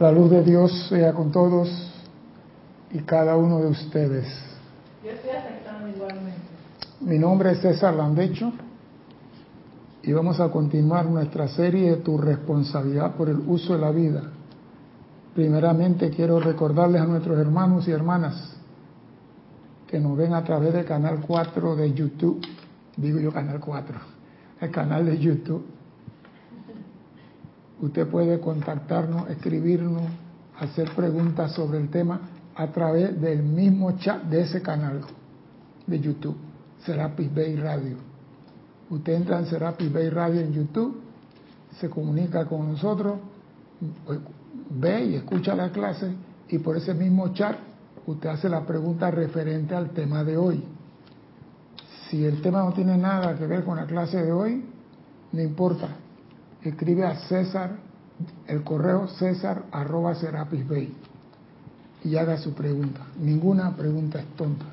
La luz de Dios sea con todos y cada uno de ustedes. Yo estoy aceptando igualmente. Mi nombre es César Landecho y vamos a continuar nuestra serie de Tu responsabilidad por el uso de la vida. Primeramente quiero recordarles a nuestros hermanos y hermanas que nos ven a través del canal 4 de YouTube, digo yo canal 4, el canal de YouTube Usted puede contactarnos, escribirnos, hacer preguntas sobre el tema a través del mismo chat de ese canal de YouTube, Serapis Bay Radio. Usted entra en Serapis Bay Radio en YouTube, se comunica con nosotros, ve y escucha la clase y por ese mismo chat usted hace la pregunta referente al tema de hoy. Si el tema no tiene nada que ver con la clase de hoy, no importa, escribe a César, el correo César arroba Serapis Bay y haga su pregunta. Ninguna pregunta es tonta.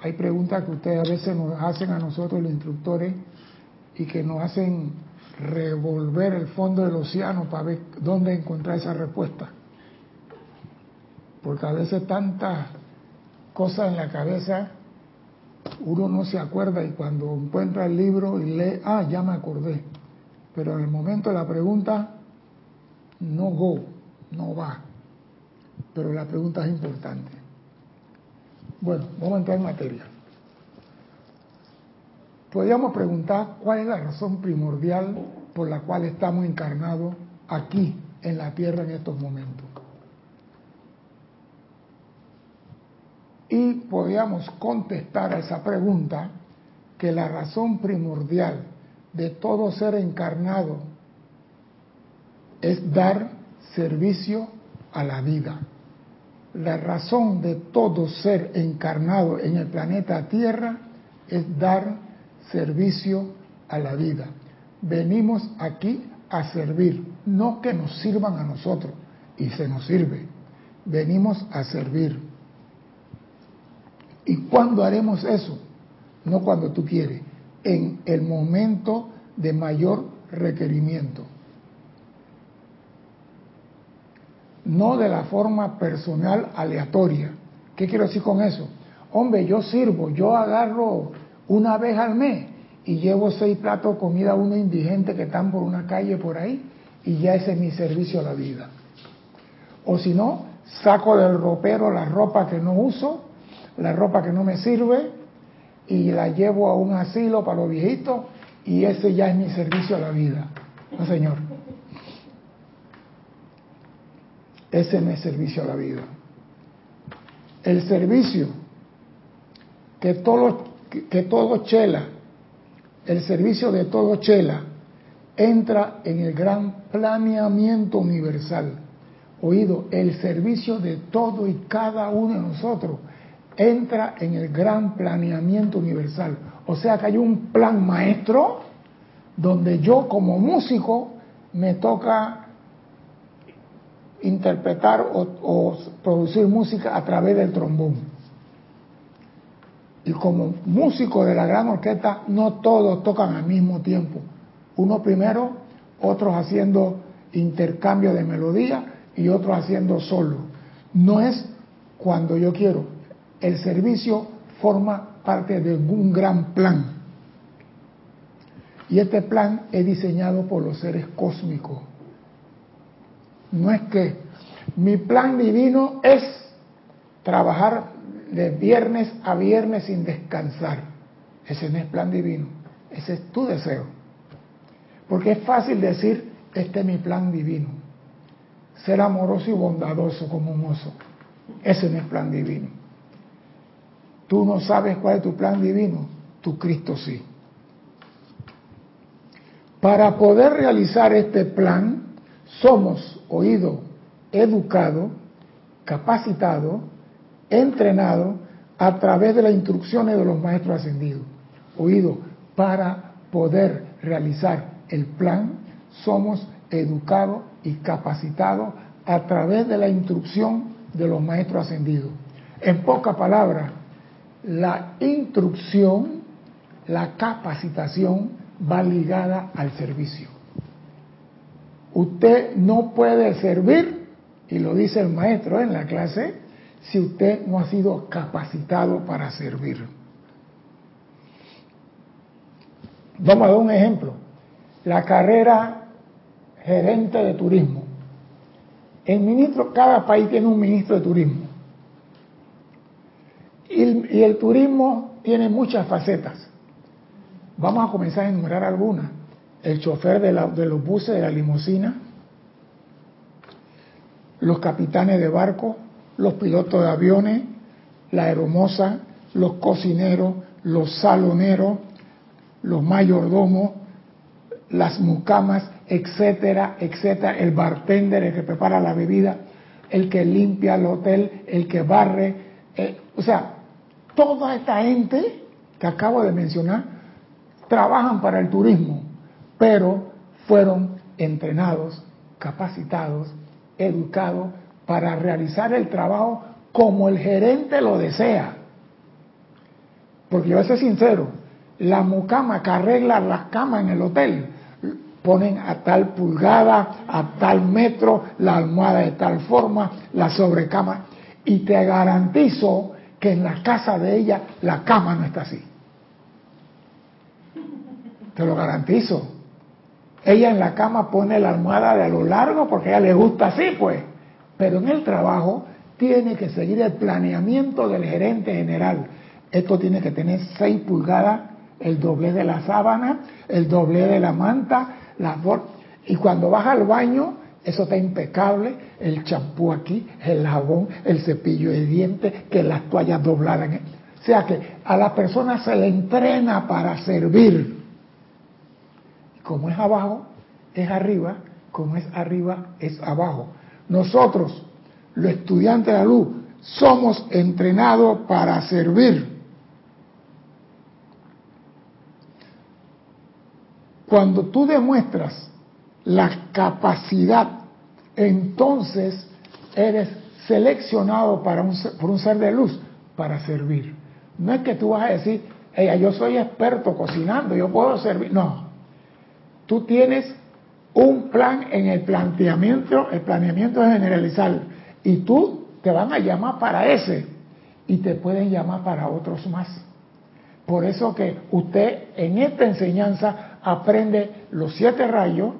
Hay preguntas que ustedes a veces nos hacen a nosotros los instructores y que nos hacen revolver el fondo del océano para ver dónde encontrar esa respuesta. Porque a veces tantas cosas en la cabeza uno no se acuerda y cuando encuentra el libro y lee, ah, ya me acordé pero en el momento de la pregunta, no go, no va. Pero la pregunta es importante. Bueno, vamos a entrar en materia. Podríamos preguntar cuál es la razón primordial por la cual estamos encarnados aquí en la Tierra en estos momentos. Y podríamos contestar a esa pregunta que la razón primordial de todo ser encarnado es dar servicio a la vida. La razón de todo ser encarnado en el planeta Tierra es dar servicio a la vida. Venimos aquí a servir, no que nos sirvan a nosotros, y se nos sirve. Venimos a servir. ¿Y cuándo haremos eso? No cuando tú quieres, en el momento de mayor requerimiento. No de la forma personal aleatoria. ¿Qué quiero decir con eso? Hombre, yo sirvo, yo agarro una vez al mes y llevo seis platos de comida a unos indigentes que están por una calle por ahí y ya ese es mi servicio a la vida. O si no, saco del ropero la ropa que no uso, la ropa que no me sirve y la llevo a un asilo para los viejitos y ese ya es mi servicio a la vida. No, Señor. Ese es mi servicio a la vida. El servicio que todo, que todo chela, el servicio de todo chela, entra en el gran planeamiento universal. Oído, el servicio de todo y cada uno de nosotros entra en el gran planeamiento universal. O sea que hay un plan maestro donde yo como músico me toca interpretar o, producir música a través del trombón. Y como músico de la gran orquesta, no todos tocan al mismo tiempo. Uno primero, otros haciendo intercambio de melodía y otros haciendo solo. No es cuando yo quiero. El servicio forma parte de un gran plan. Y este plan es diseñado por los seres cósmicos. No es que mi plan divino es trabajar de viernes a viernes sin descansar. Ese no es plan divino. Ese es tu deseo. Porque es fácil decir, este es mi plan divino. Ser amoroso y bondadoso como un oso. Ese no es plan divino. Tú no sabes cuál es tu plan divino, tu Cristo sí. Para poder realizar este plan, somos oído, educado, capacitado, entrenado a través de las instrucciones de los maestros ascendidos. Oído, para poder realizar el plan, somos educados y capacitados a través de la instrucción de los maestros ascendidos. En pocas palabras, la instrucción, la capacitación va ligada al servicio. Usted no puede servir y lo dice el maestro en la clase, si usted no ha sido capacitado para servir. Vamos a dar un ejemplo. La carrera gerente de turismo. El ministro, cada país tiene un ministro de turismo. Y el, turismo tiene muchas facetas. Vamos a comenzar a enumerar algunas. El chofer de, de los buses, de la limusina, los capitanes de barco, los pilotos de aviones, la aeromoza, los cocineros, los saloneros, los mayordomos, las mucamas, etcétera, etcétera, el bartender, el que prepara la bebida, el que limpia el hotel, el que barre, eh, o sea, toda esta gente que acabo de mencionar trabajan para el turismo, pero fueron entrenados, capacitados, educados para realizar el trabajo como el gerente lo desea. Porque yo voy a ser sincero, la mucama que arregla las camas en el hotel, ponen a tal pulgada, a tal metro, la almohada de tal forma, la sobrecama, y te garantizo que en la casa de ella la cama no está así. Te lo garantizo. Ella en la cama pone la almohada de a lo largo porque a ella le gusta así, pues. Pero en el trabajo tiene que seguir el planeamiento del gerente general. Esto tiene que tener 6 pulgadas, el doble de la sábana, el doble de la manta, la y cuando vas al baño, eso está impecable, el champú aquí, el jabón, el cepillo de dientes, que las toallas dobladas. O sea que a la persona se le entrena para servir. Como es abajo, es arriba, como es arriba, es abajo. Nosotros, los estudiantes de la luz, somos entrenados para servir. Cuando tú demuestras la capacidad, entonces eres seleccionado para un, por un ser de luz para servir. No es que tú vas a decir, ella, yo soy experto cocinando, yo puedo servir. No, tú tienes un plan en el planteamiento, el planeamiento generalizado, y tú te van a llamar para ese y te pueden llamar para otros más. Por eso que usted en esta enseñanza aprende los siete rayos,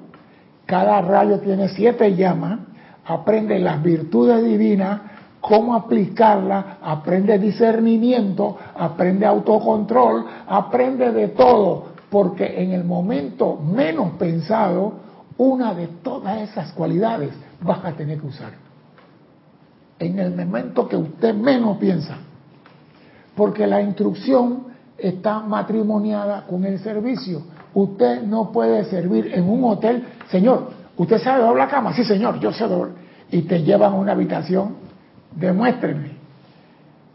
cada rayo tiene siete llamas, aprende las virtudes divinas, cómo aplicarlas, aprende discernimiento, aprende autocontrol, aprende de todo, porque en el momento menos pensado, una de todas esas cualidades vas a tener que usar. En el momento que usted menos piensa. Porque la instrucción está matrimoniada con el servicio. Usted no puede servir en un hotel. Señor, ¿usted sabe doblar la cama? Sí, señor, yo sé doblar. Y te llevan a una habitación, demuéstrenme.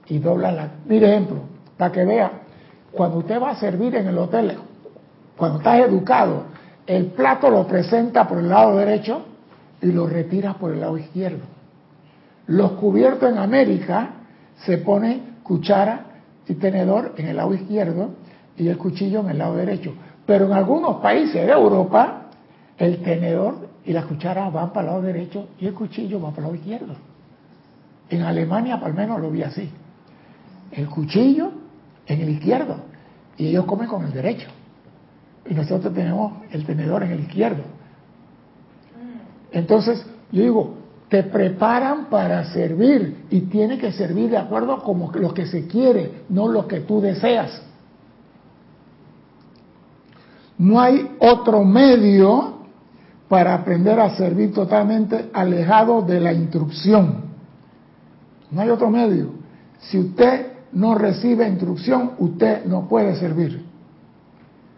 Y dobla la... Mire ejemplo, para que vea, cuando usted va a servir en el hotel, cuando estás educado, el plato lo presenta por el lado derecho y lo retira por el lado izquierdo. Los cubiertos en América se pone cuchara y tenedor en el lado izquierdo y el cuchillo en el lado derecho. Pero en algunos países de Europa, el tenedor y la cuchara van para el lado derecho y el cuchillo va para el lado izquierdo. En Alemania, al menos, lo vi así. El cuchillo en el izquierdo y ellos comen con el derecho y nosotros tenemos el tenedor en el izquierdo. Entonces, yo digo, te preparan para servir y tiene que servir de acuerdo como lo que se quiere, no lo que tú deseas. No hay otro medio para aprender a servir totalmente alejado de la instrucción. No hay otro medio. Si usted no recibe instrucción, usted no puede servir.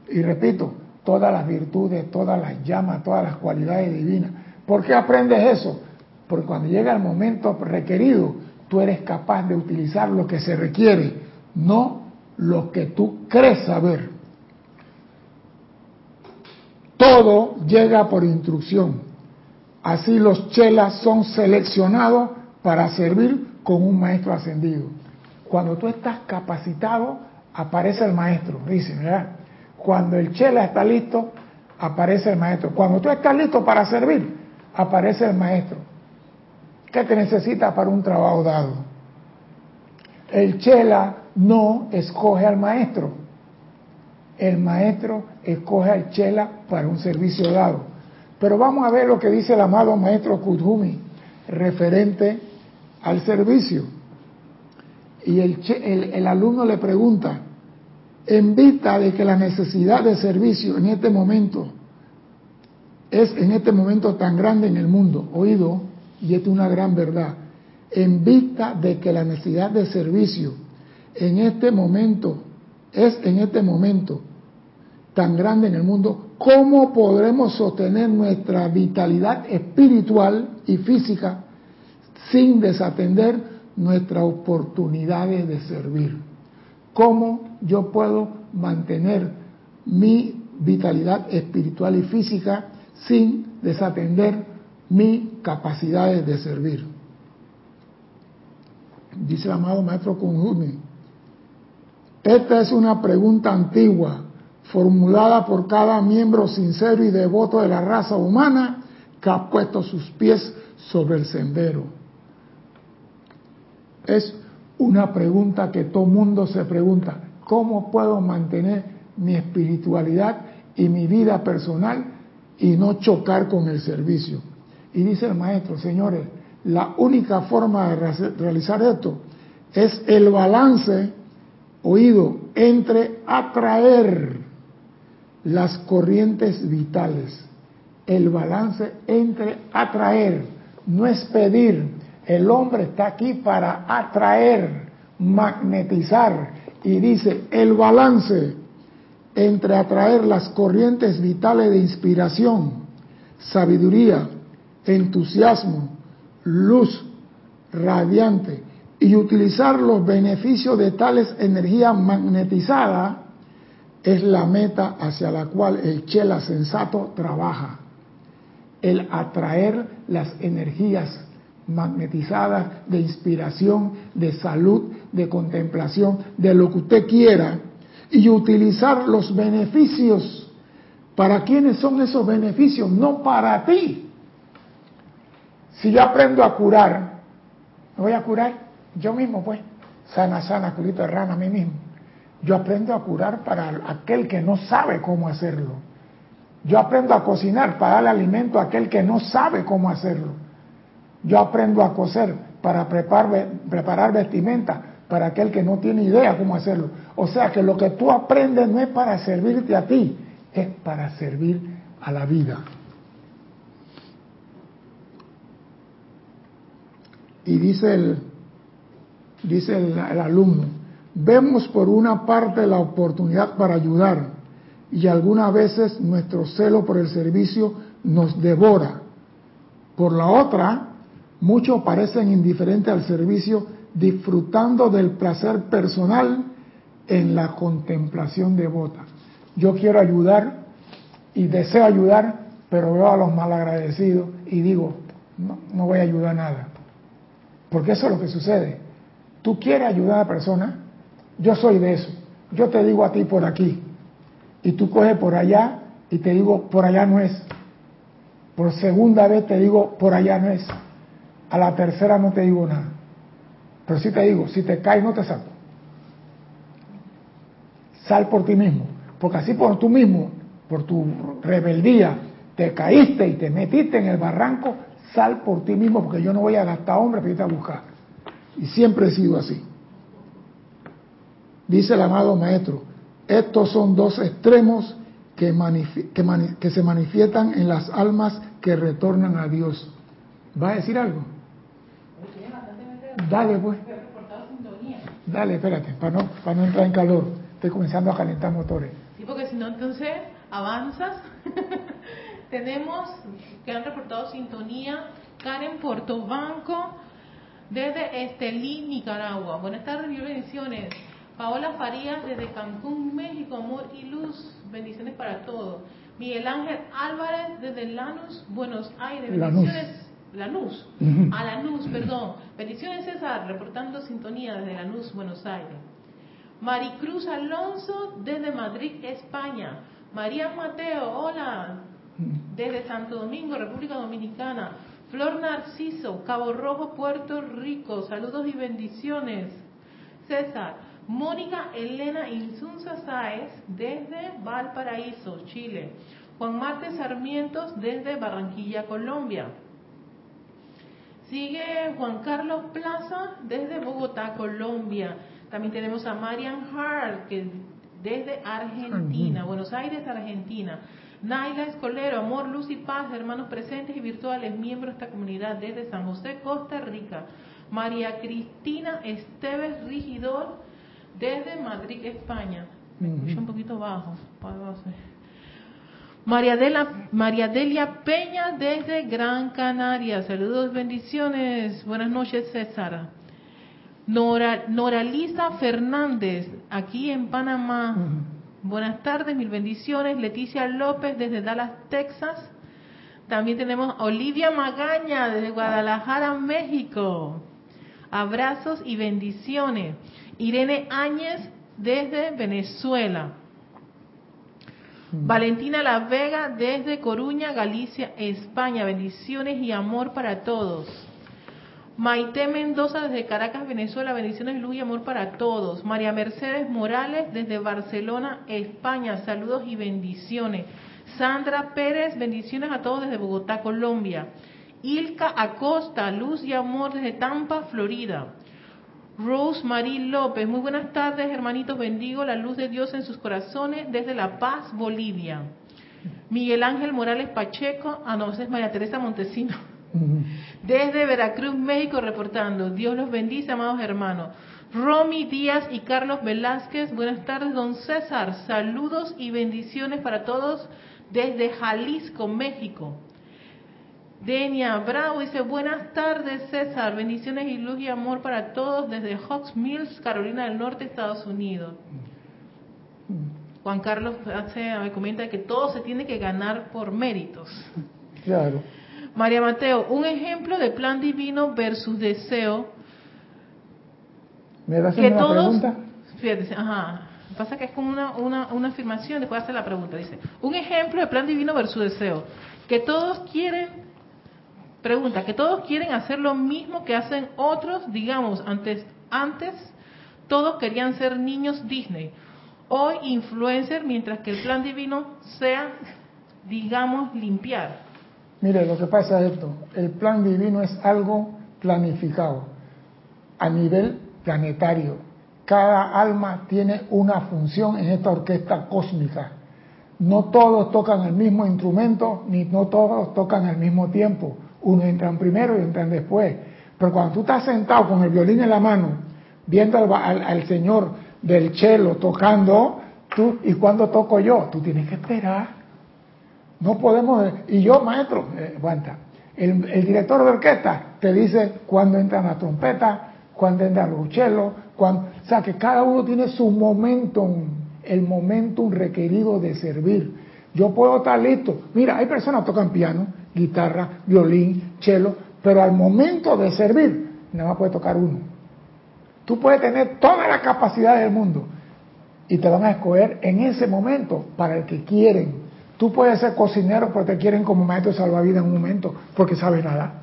Y repito, todas las virtudes, todas las llamas, todas las cualidades divinas. ¿Por qué aprendes eso? Porque cuando llega el momento requerido, tú eres capaz de utilizar lo que se requiere, no lo que tú crees saber. Todo llega por instrucción. Así los chelas son seleccionados para servir con un maestro ascendido. Cuando tú estás capacitado, aparece el maestro, dice, ¿verdad? Cuando el chela está listo, aparece el maestro. Cuando tú estás listo para servir, aparece el maestro. ¿Qué te necesita para un trabajo dado? El chela no escoge al maestro. El maestro escoge al chela para un servicio dado. Pero vamos a ver lo que dice el amado maestro Kudhumi referente al servicio. Y el, el, alumno le pregunta, en vista de que la necesidad de servicio en este momento es en este momento tan grande en el mundo, oído, y es una gran verdad, en vista de que la necesidad de servicio en este momento es en este momento tan grande en el mundo, ¿cómo podremos sostener nuestra vitalidad espiritual y física sin desatender nuestras oportunidades de servir? ¿Cómo yo puedo mantener mi vitalidad espiritual y física sin desatender mis capacidades de servir? Dice el amado maestro Kunjumi. Esta es una pregunta antigua formulada por cada miembro sincero y devoto de la raza humana que ha puesto sus pies sobre el sendero. Es una pregunta que todo mundo se pregunta, ¿cómo puedo mantener mi espiritualidad y mi vida personal y no chocar con el servicio? Y dice el maestro, señores, la única forma de realizar esto es el balance, oído, entre atraer las corrientes vitales, el balance entre atraer, no es pedir. El hombre está aquí para atraer, magnetizar. Y dice, el balance entre atraer las corrientes vitales de inspiración, sabiduría, entusiasmo, luz radiante y utilizar los beneficios de tales energías magnetizadas es la meta hacia la cual el chela sensato trabaja. El atraer las energías magnetizadas de inspiración, de salud, de contemplación, de lo que usted quiera, y utilizar los beneficios. ¿Para quiénes son esos beneficios? No para ti. Si yo aprendo a curar, ¿me voy a curar? Yo mismo, pues. Sana, sana, culito de rana a mí mismo. Yo aprendo a curar para aquel que no sabe cómo hacerlo. Yo aprendo a cocinar para darle alimento a aquel que no sabe cómo hacerlo. Yo aprendo a coser para preparar, preparar vestimenta para aquel que no tiene idea cómo hacerlo. O sea que lo que tú aprendes no es para servirte a ti, es para servir a la vida. Y dice el, dice el alumno, Vemos por una parte la oportunidad para ayudar y algunas veces nuestro celo por el servicio nos devora. Por la otra, muchos parecen indiferentes al servicio disfrutando del placer personal en la contemplación devota. Yo quiero ayudar y deseo ayudar, pero veo a los malagradecidos y digo, no, no voy a ayudar nada. Porque eso es lo que sucede. Tú quieres ayudar a la persona, yo soy de eso. Yo te digo a ti por aquí. Y tú coges por allá y te digo por allá no es. Por segunda vez te digo por allá no es. A la tercera no te digo nada. Pero sí te digo, si te caes no te saco. Sal por ti mismo. Porque así por tú mismo, por tu rebeldía, te caíste y te metiste en el barranco, sal por ti mismo porque yo no voy a gastar hombre para irte a buscar. Y siempre he sido así. Dice el amado maestro, estos son dos extremos que, que, se manifiestan en las almas que retornan a Dios. ¿Va a decir algo? Dale, pues. Dale, espérate, para no, para no entrar en calor. Estoy comenzando a calentar motores. Sí, porque si no, entonces avanzas. Tenemos que han reportado sintonía Karen Portobanco desde Estelí, Nicaragua. Buenas tardes y bendiciones. Paola Farías desde Cancún, México, amor y luz, bendiciones para todos. Miguel Ángel Álvarez desde Lanús, Buenos Aires, bendiciones. Lanús, a Lanús, perdón. Bendiciones César, reportando sintonía desde Lanús, Buenos Aires. Maricruz Alonso desde Madrid, España. María Mateo, hola, desde Santo Domingo, República Dominicana. Flor Narciso, Cabo Rojo, Puerto Rico. Saludos y bendiciones. César, Mónica Elena Insunza Sáez, desde Valparaíso, Chile. Juan Marte Sarmientos, desde Barranquilla, Colombia. Sigue Juan Carlos Plaza, desde Bogotá, Colombia. También tenemos a Marian Hart, que desde Argentina, Buenos Aires, Argentina. Naila Escolero, Amor, Luz y Paz, hermanos presentes y virtuales, miembros de esta comunidad desde San José, Costa Rica. María Cristina Esteves Rigidor, desde Madrid, España. Me escucho un poquito bajo. María, María Delia Peña desde Gran Canaria. Saludos, bendiciones. Buenas noches, César. Nora, Noralisa Fernández, aquí en Panamá. Buenas tardes, mil bendiciones. Leticia López desde Dallas, Texas. También tenemos Olivia Magaña desde Guadalajara, México. Abrazos y bendiciones. Irene Áñez desde Venezuela. Valentina La Vega desde Coruña, Galicia, España. Bendiciones y amor para todos. Maite Mendoza desde Caracas, Venezuela. Bendiciones, luz y amor para todos. María Mercedes Morales desde Barcelona, España. Saludos y bendiciones. Sandra Pérez, bendiciones a todos desde Bogotá, Colombia. Ilka Acosta, luz y amor desde Tampa, Florida. Rose Marie López, muy buenas tardes, hermanitos. Bendigo la luz de Dios en sus corazones desde La Paz, Bolivia. Miguel Ángel Morales Pacheco, ah no, es María Teresa Montesino. Desde Veracruz, México, reportando. Dios los bendice, amados hermanos. Romy Díaz y Carlos Velázquez, buenas tardes, don César. Saludos y bendiciones para todos desde Jalisco, México. Denia Bravo dice, buenas tardes César, bendiciones y luz y amor para todos desde Hawks Mills, Carolina del Norte, Estados Unidos. Juan Carlos hace, me comenta que todo se tiene que ganar por méritos. Claro. María Mateo, un ejemplo de plan divino versus deseo. ¿Me das una pregunta? Fíjate, ajá. Pasa que es como una, una, una afirmación, después hace la pregunta. Dice, un ejemplo de plan divino versus deseo. Que todos quieren Pregunta, que todos quieren hacer lo mismo que hacen otros, digamos, antes, antes todos querían ser niños Disney. Hoy influencer, mientras que el plan divino sea, digamos, limpiar. Mire, lo que pasa es esto, el plan divino es algo planificado a nivel planetario. Cada alma tiene una función en esta orquesta cósmica. No todos tocan el mismo instrumento, ni no todos tocan al mismo tiempo. Uno entran primero y entran después. Pero cuando tú estás sentado con el violín en la mano, viendo al, señor del cello tocando, tú, ¿y cuando toco yo? Tú tienes que esperar. No podemos. Y yo, maestro, eh, aguanta. El, director de orquesta te dice cuándo entran las trompetas, cuándo entran los chelos, cuando, o sea que cada uno tiene su momentum, el momentum requerido de servir. Yo puedo estar listo. Mira, hay personas que tocan piano, guitarra, violín, cello, pero al momento de servir, nada más puede tocar uno. Tú puedes tener toda la capacidad del mundo y te van a escoger en ese momento para el que quieren. Tú puedes ser cocinero porque te quieren como maestro salvavidas en un momento porque sabes nada.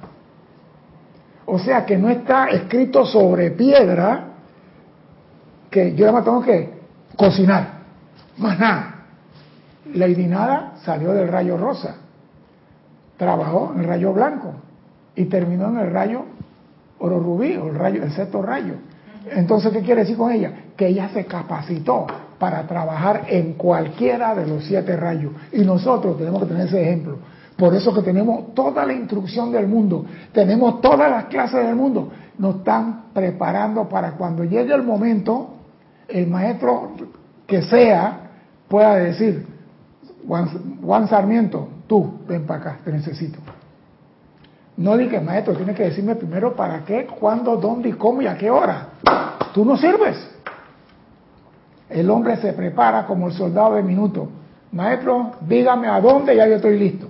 O sea que no está escrito sobre piedra que yo me tengo que cocinar. Más nada. Lady Nada salió del rayo rosa trabajó en el rayo blanco y terminó en el rayo oro rubí, o el, rayo, el sexto rayo. Entonces, ¿qué quiere decir con ella? Que ella se capacitó para trabajar en cualquiera de los siete rayos. Y nosotros tenemos que tener ese ejemplo. Por eso que tenemos toda la instrucción del mundo, tenemos todas las clases del mundo. Nos están preparando para cuando llegue el momento, el maestro que sea pueda decir, Juan Sarmiento, Tú, ven para acá, te necesito. No digas, maestro, tienes que decirme primero para qué, cuándo, dónde y cómo y a qué hora. Tú no sirves. El hombre se prepara como el soldado de minuto. Maestro, dígame a dónde, ya yo estoy listo.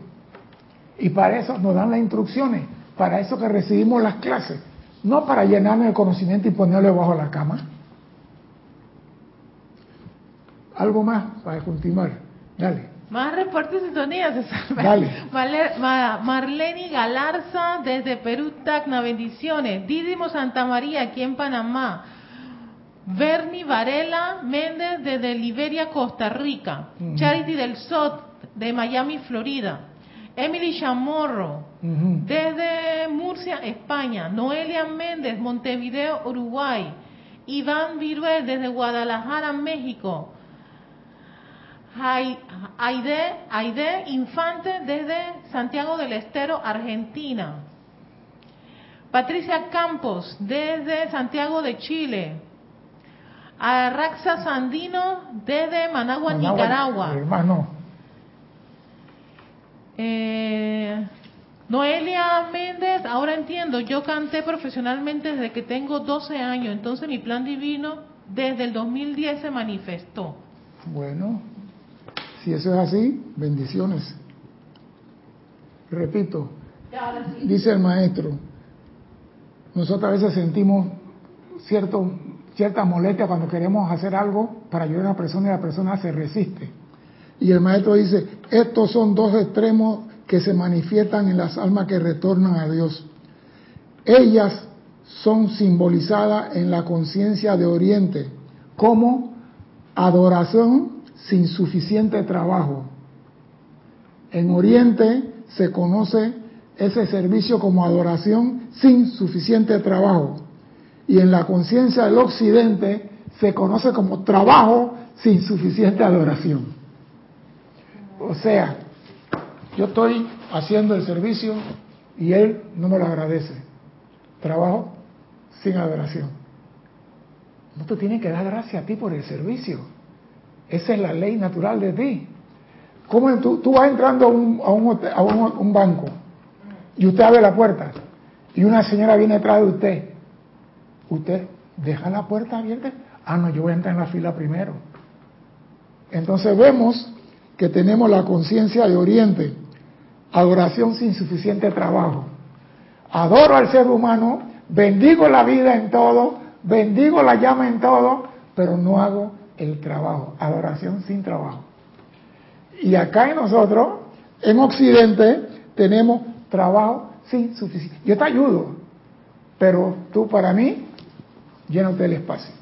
Y para eso nos dan las instrucciones, para eso que recibimos las clases, no para llenarme de conocimiento y ponerlo bajo la cama. Algo más para continuar. Dale. Más reportes de sintonía, Dale. Marlene Galarza desde Perú, Tacna, bendiciones. Didimo Santa María aquí en Panamá. Bernie Varela Méndez desde Liberia, Costa Rica. Charity del Sot de Miami, Florida. Emily Chamorro desde Murcia, España. Noelia Méndez, Montevideo, Uruguay. Iván Viruel desde Guadalajara, México. Aide, Aide Infante desde Santiago del Estero, Argentina. Patricia Campos desde Santiago de Chile. Raxa Sandino desde Managua, Nicaragua. Hermano. Eh, Noelia Méndez, ahora entiendo, yo canté profesionalmente desde que tengo 12 años, entonces mi plan divino desde el 2010 se manifestó. Bueno, si eso es así, bendiciones. Repito, dice el maestro, nosotros a veces sentimos cierto, cierta molestia cuando queremos hacer algo para ayudar a una persona y la persona se resiste. Y el maestro dice, estos son dos extremos que se manifiestan en las almas que retornan a Dios. Ellas son simbolizadas en la conciencia de Oriente como adoración sin suficiente trabajo. En Oriente se conoce ese servicio como adoración sin suficiente trabajo. Y en la conciencia del Occidente se conoce como trabajo sin suficiente adoración. O sea, yo estoy haciendo el servicio y él no me lo agradece. Trabajo sin adoración. No te tiene que dar gracias a ti por el servicio. Esa es la ley natural de ti. ¿Cómo tú, tú vas entrando a, un, a, un, banco y usted abre la puerta y una señora viene detrás de usted? ¿Usted deja la puerta abierta? Ah, no, yo voy a entrar en la fila primero. Entonces vemos que tenemos la conciencia de Oriente, adoración sin suficiente trabajo. Adoro al ser humano, bendigo la vida en todo, bendigo la llama en todo, pero no hago el trabajo, adoración sin trabajo. Y acá en nosotros, en Occidente, tenemos trabajo sin suficiente. Yo te ayudo, pero tú para mí, llénate el espacio.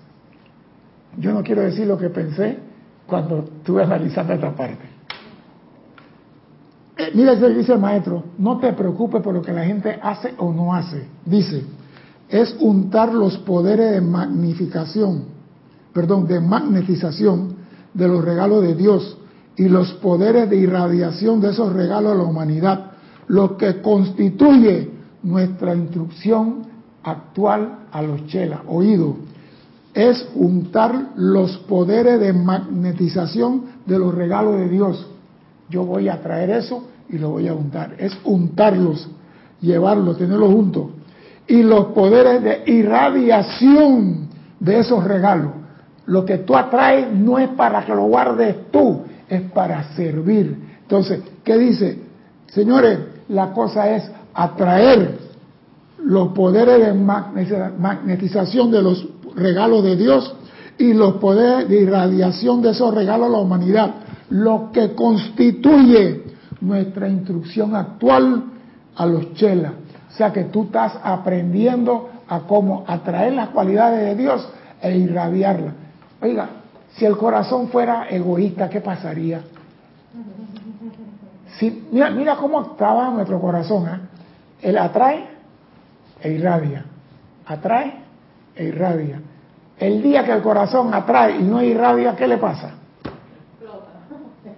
Yo no quiero decir lo que pensé cuando estuve analizando esta parte. Eh, mira, dice el maestro, no te preocupes por lo que la gente hace o no hace. Dice, es untar los poderes de magnificación perdón, de magnetización de los regalos de Dios y los poderes de irradiación de esos regalos a la humanidad, lo que constituye nuestra instrucción actual a los chelas, oído, es untar los poderes de magnetización de los regalos de Dios. Yo voy a traer eso y lo voy a untar. Es untarlos, llevarlos, tenerlos juntos. Y los poderes de irradiación de esos regalos lo que tú atraes no es para que lo guardes tú, es para servir. Entonces, ¿qué dice? Señores, la cosa es atraer los poderes de magnetización de los regalos de Dios y los poderes de irradiación de esos regalos a la humanidad, lo que constituye nuestra instrucción actual a los chelas. O sea que tú estás aprendiendo a cómo atraer las cualidades de Dios e irradiarlas. Oiga, si el corazón fuera egoísta, ¿qué pasaría? Si, mira, mira cómo trabaja nuestro corazón. ¿eh? Él atrae e irradia. Atrae e irradia. El día que el corazón atrae y no irradia, ¿qué le pasa?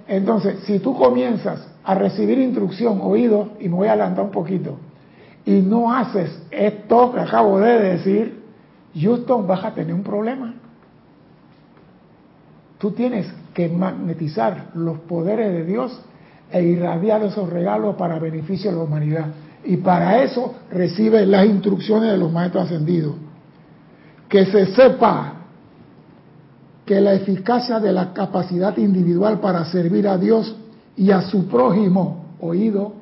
Entonces, si tú comienzas a recibir instrucción, oído, y me voy a adelantar un poquito, y no haces esto que acabo de decir, Houston, vas a tener un problema. Tú tienes que magnetizar los poderes de Dios e irradiar esos regalos para beneficio de la humanidad. Y para eso recibe las instrucciones de los maestros ascendidos. Que se sepa que la eficacia de la capacidad individual para servir a Dios y a su prójimo, oído,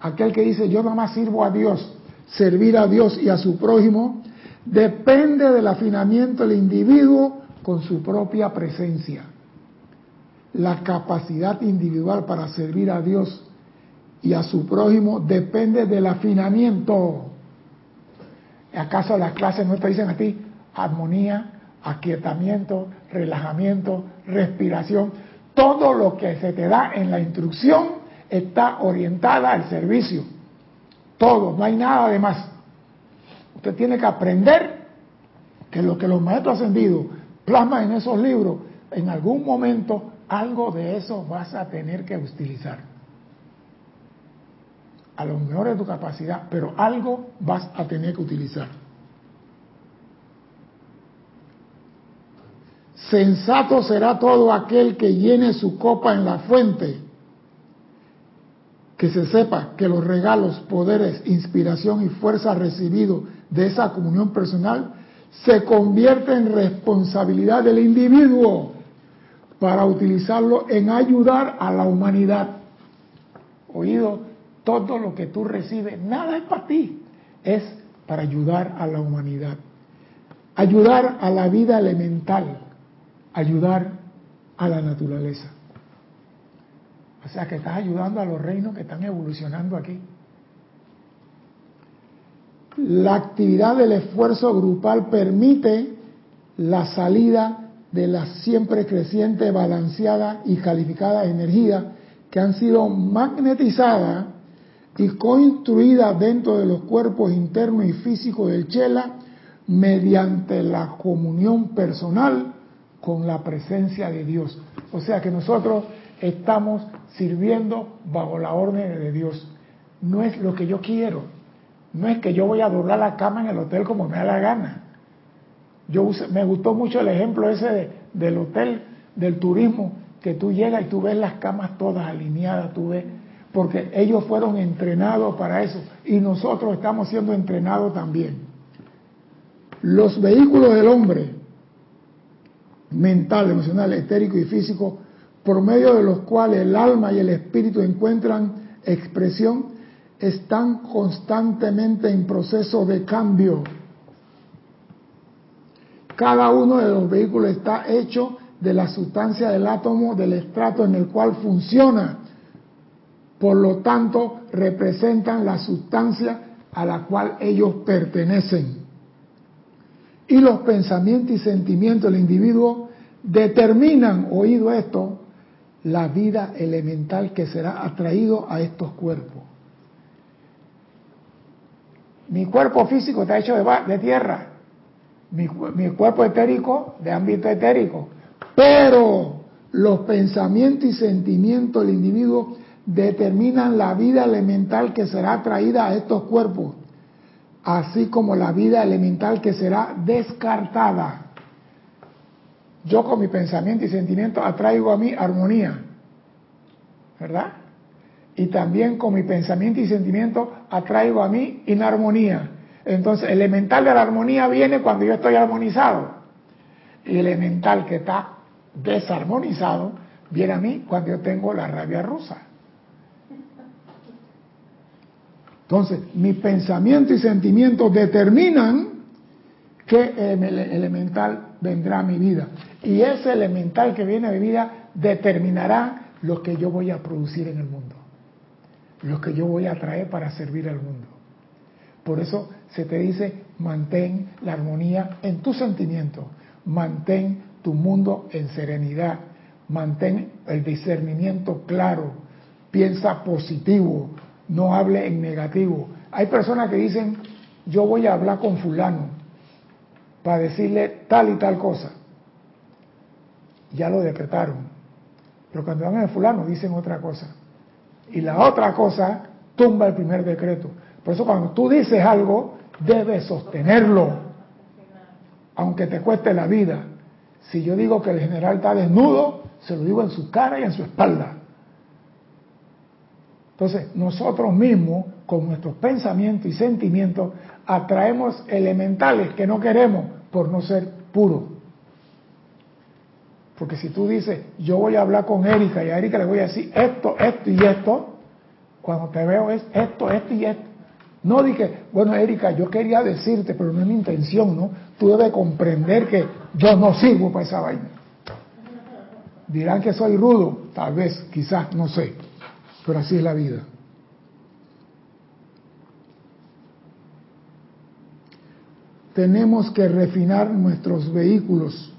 aquel que dice yo nada más sirvo a Dios, servir a Dios y a su prójimo, depende del afinamiento del individuo con su propia presencia. la capacidad individual para servir a Dios y a su prójimo depende del afinamiento. ¿Acaso las clases no te dicen a ti armonía, aquietamiento, relajamiento, respiración? Todo lo que se te da en la instrucción está orientada al servicio. Todo, no hay nada de más. Usted tiene que aprender que lo que los maestros ascendidos plasman en esos libros, en algún momento algo de eso vas a tener que utilizar. A lo mejor de tu capacidad, pero algo vas a tener que utilizar. Sensato será todo aquel que llene su copa en la fuente, que se sepa que los regalos, poderes, inspiración y fuerza recibidos de esa comunión personal se convierte en responsabilidad del individuo para utilizarlo en ayudar a la humanidad. Oído, todo lo que tú recibes, nada es para ti, es para ayudar a la humanidad. Ayudar a la vida elemental, ayudar a la naturaleza. O sea que estás ayudando a los reinos que están evolucionando aquí. La actividad del esfuerzo grupal permite la salida de la siempre creciente, balanceada y calificada energía que han sido magnetizadas y construidas dentro de los cuerpos internos y físicos del Chela mediante la comunión personal con la presencia de Dios. O sea que nosotros estamos sirviendo bajo la orden de Dios. No es lo que yo quiero, no es que yo voy a doblar la cama en el hotel como me da la gana. Yo me gustó mucho el ejemplo ese del hotel, del turismo, que tú llegas y tú ves las camas todas alineadas, tú ves, porque ellos fueron entrenados para eso y nosotros estamos siendo entrenados también. Los vehículos del hombre, mental, emocional, etérico y físico, por medio de los cuales el alma y el espíritu encuentran expresión, están constantemente en proceso de cambio. Cada uno de los vehículos está hecho de la sustancia del átomo del estrato en el cual funciona. Por lo tanto, representan la sustancia a la cual ellos pertenecen. Y los pensamientos y sentimientos del individuo determinan, oído esto, la vida elemental que será atraído a estos cuerpos. Mi cuerpo físico está hecho de, tierra, mi, cuerpo etérico de ámbito etérico, pero los pensamientos y sentimientos del individuo determinan la vida elemental que será atraída a estos cuerpos, así como la vida elemental que será descartada. Yo con mi pensamiento y sentimiento atraigo a mí armonía, ¿verdad? Y también con mi pensamiento y sentimiento atraigo a mí inarmonía. Entonces, elemental de la armonía viene cuando yo estoy armonizado. Y elemental que está desarmonizado viene a mí cuando yo tengo la rabia rusa. Entonces, mi pensamiento y sentimiento determinan qué elemental vendrá a mi vida. Y ese elemental que viene a mi vida determinará lo que yo voy a producir en el mundo lo que yo voy a traer para servir al mundo. Por eso se te dice, mantén la armonía en tus sentimientos, mantén tu mundo en serenidad, mantén el discernimiento claro, piensa positivo, no hable en negativo. Hay personas que dicen, yo voy a hablar con fulano para decirle tal y tal cosa. Ya lo decretaron. Pero cuando van a fulano dicen otra cosa y la otra cosa tumba el primer decreto. Por eso cuando tú dices algo, debes sostenerlo, aunque te cueste la vida. Si yo digo que el general está desnudo, se lo digo en su cara y en su espalda. Entonces, nosotros mismos, con nuestros pensamientos y sentimientos, atraemos elementales que no queremos por no ser puros. Porque si tú dices, yo voy a hablar con Erika y a Erika le voy a decir esto, esto y esto, cuando te veo es esto, esto y esto. No dije, bueno Erika, yo quería decirte, pero no es mi intención, ¿no? Tú debes comprender que yo no sirvo para esa vaina. Dirán que soy rudo, tal vez, quizás, no sé, pero así es la vida. Tenemos que refinar nuestros vehículos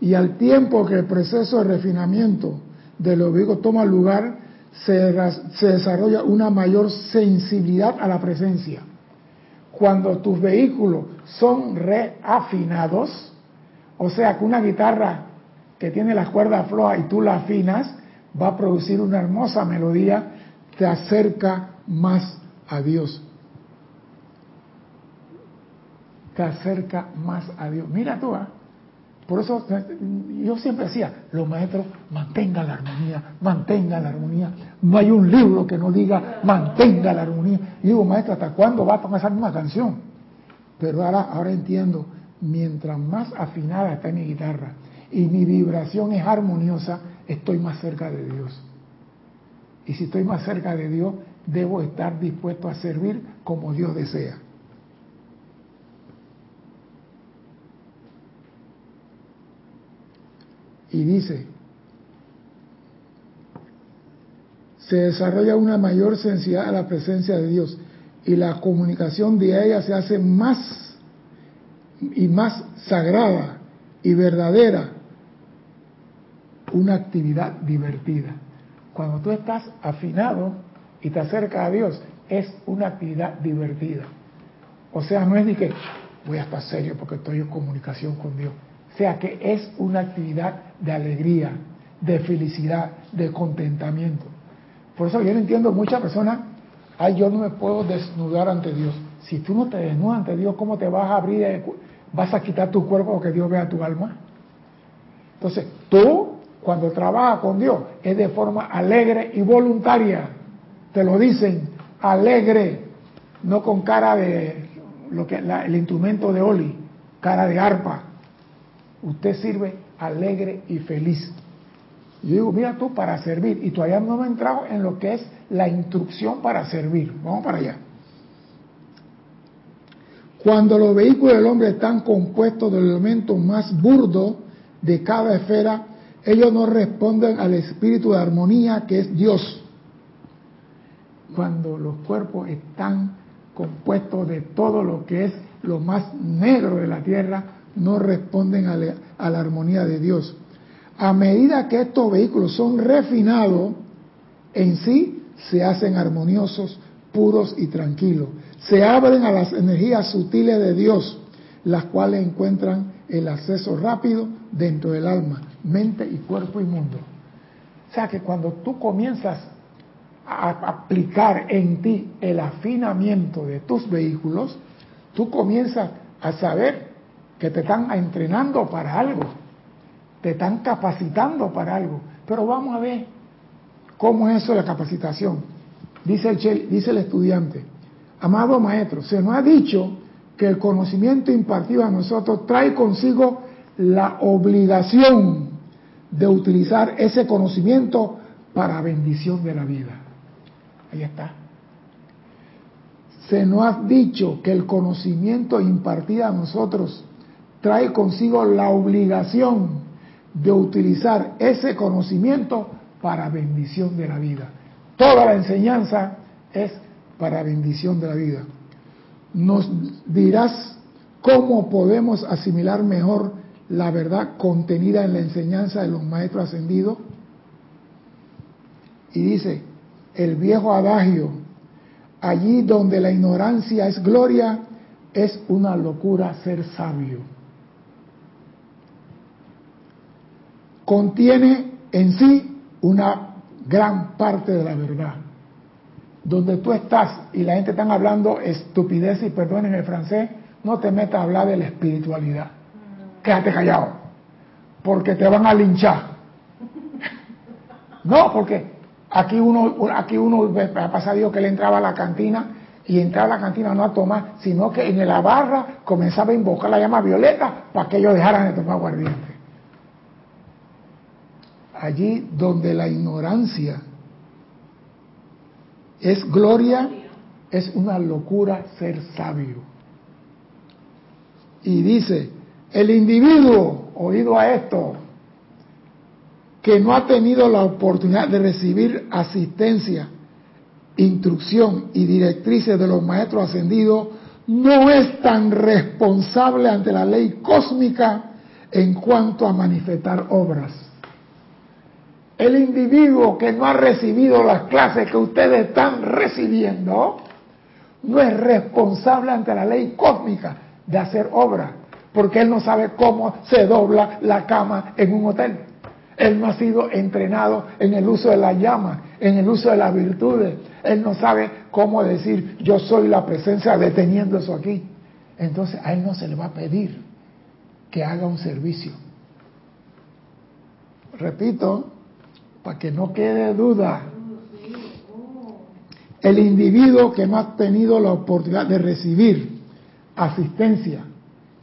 y al tiempo que el proceso de refinamiento de los vehículos toma lugar, se, desarrolla una mayor sensibilidad a la presencia. Cuando tus vehículos son reafinados, o sea que una guitarra que tiene las cuerdas flojas y tú la afinas, va a producir una hermosa melodía, te acerca más a Dios. Te acerca más a Dios. Mira tú, ¿ah? Por eso yo siempre decía, los maestros mantengan la armonía, mantengan la armonía. No hay un libro que no diga mantenga la armonía. Y digo, maestro, ¿hasta cuándo va a tomar esa misma canción? Pero ahora, ahora entiendo, mientras más afinada está mi guitarra y mi vibración es armoniosa, estoy más cerca de Dios. Y si estoy más cerca de Dios, debo estar dispuesto a servir como Dios desea. Y dice, se desarrolla una mayor sensibilidad a la presencia de Dios y la comunicación de ella se hace más y más sagrada y verdadera una actividad divertida. Cuando tú estás afinado y te acercas a Dios, es una actividad divertida. O sea, no es ni que voy a estar serio porque estoy en comunicación con Dios. Sea, que es una actividad de alegría, de felicidad, de contentamiento. Por eso yo no entiendo muchas personas, ay, yo no me puedo desnudar ante Dios. Si tú no te desnudas ante Dios, ¿cómo te vas a abrir? ¿Vas a quitar tu cuerpo o que Dios vea tu alma? Entonces, tú, cuando trabajas con Dios, es de forma alegre y voluntaria. Te lo dicen, alegre, no con cara de lo que el instrumento de Oli, cara de arpa. Usted sirve alegre y feliz. Yo digo, mira tú, para servir. Y todavía no me he entrado en lo que es la instrucción para servir. Vamos para allá. Cuando los vehículos del hombre están compuestos del elemento más burdo de cada esfera, ellos no responden al espíritu de armonía que es Dios. Cuando los cuerpos están compuestos de todo lo que es lo más negro de la tierra, no responden a, la armonía de Dios. A medida que estos vehículos son refinados, en sí se hacen armoniosos, puros y tranquilos se abren a las energías sutiles de Dios, las cuales encuentran el acceso rápido dentro del alma, mente y cuerpo y mundo. O sea que cuando tú comienzas a aplicar en ti el afinamiento de tus vehículos, tú comienzas a saber que te están entrenando para algo, te están capacitando para algo. Pero vamos a ver cómo es eso de la capacitación. Dice el, dice el estudiante, Amado maestro, se nos ha dicho que el conocimiento impartido a nosotros trae consigo la obligación de utilizar ese conocimiento para bendición de la vida. Ahí está. Se nos ha dicho que el conocimiento impartido a nosotros trae consigo la obligación de utilizar ese conocimiento para bendición de la vida. Toda la enseñanza es para bendición de la vida. Nos dirás cómo podemos asimilar mejor la verdad contenida en la enseñanza de los maestros ascendidos. Y dice, el viejo adagio, allí donde la ignorancia es gloria, es una locura ser sabio. Contiene en sí una gran parte de la verdad donde tú estás y la gente está hablando estupidez y perdonen el francés, no te metas a hablar de la espiritualidad. Quédate callado, porque te van a linchar. No, porque aquí uno, aquí uno ha pasado que le entraba a la cantina y entraba a la cantina no a tomar, sino que en la barra comenzaba a invocar la llama violeta para que ellos dejaran de tomar aguardiente. Allí donde la ignorancia es gloria, es una locura ser sabio. Y dice, el individuo, oído a esto, que no ha tenido la oportunidad de recibir asistencia, instrucción y directrices de los maestros ascendidos, no es tan responsable ante la ley cósmica en cuanto a manifestar obras. El individuo que no ha recibido las clases que ustedes están recibiendo no es responsable ante la ley cósmica de hacer obras, porque él no sabe cómo se dobla la cama en un hotel. Él no ha sido entrenado en el uso de la llama, en el uso de las virtudes. Él no sabe cómo decir yo soy la presencia deteniendo eso aquí. Entonces a él no se le va a pedir que haga un servicio. Repito, para que no quede duda, el individuo que no ha tenido la oportunidad de recibir asistencia,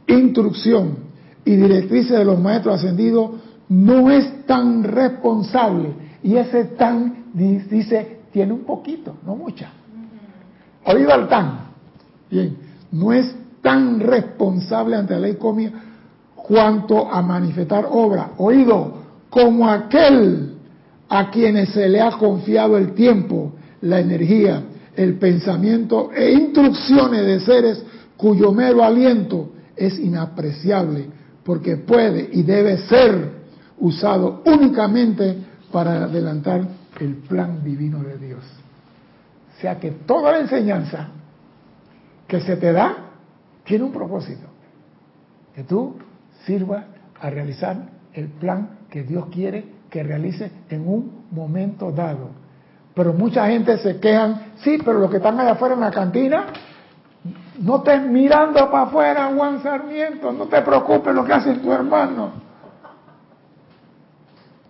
instrucción y directrices de los maestros ascendidos no es tan responsable. Y ese tan, dice, tiene un poquito, no mucha. Oído al tan. Bien, no es tan responsable ante la ley comia cuanto a manifestar obra. Oído, como aquel a quienes se le ha confiado el tiempo, la energía, el pensamiento e instrucciones de seres cuyo mero aliento es inapreciable, porque puede y debe ser usado únicamente para adelantar el plan divino de Dios. O sea que toda la enseñanza que se te da tiene un propósito, que tú sirvas a realizar el plan que Dios quiere que realice en un momento dado. Pero mucha gente se quejan, sí, pero los que están allá afuera en la cantina, no estés mirando para afuera, Juan Sarmiento, no te preocupes lo que hace tu hermano.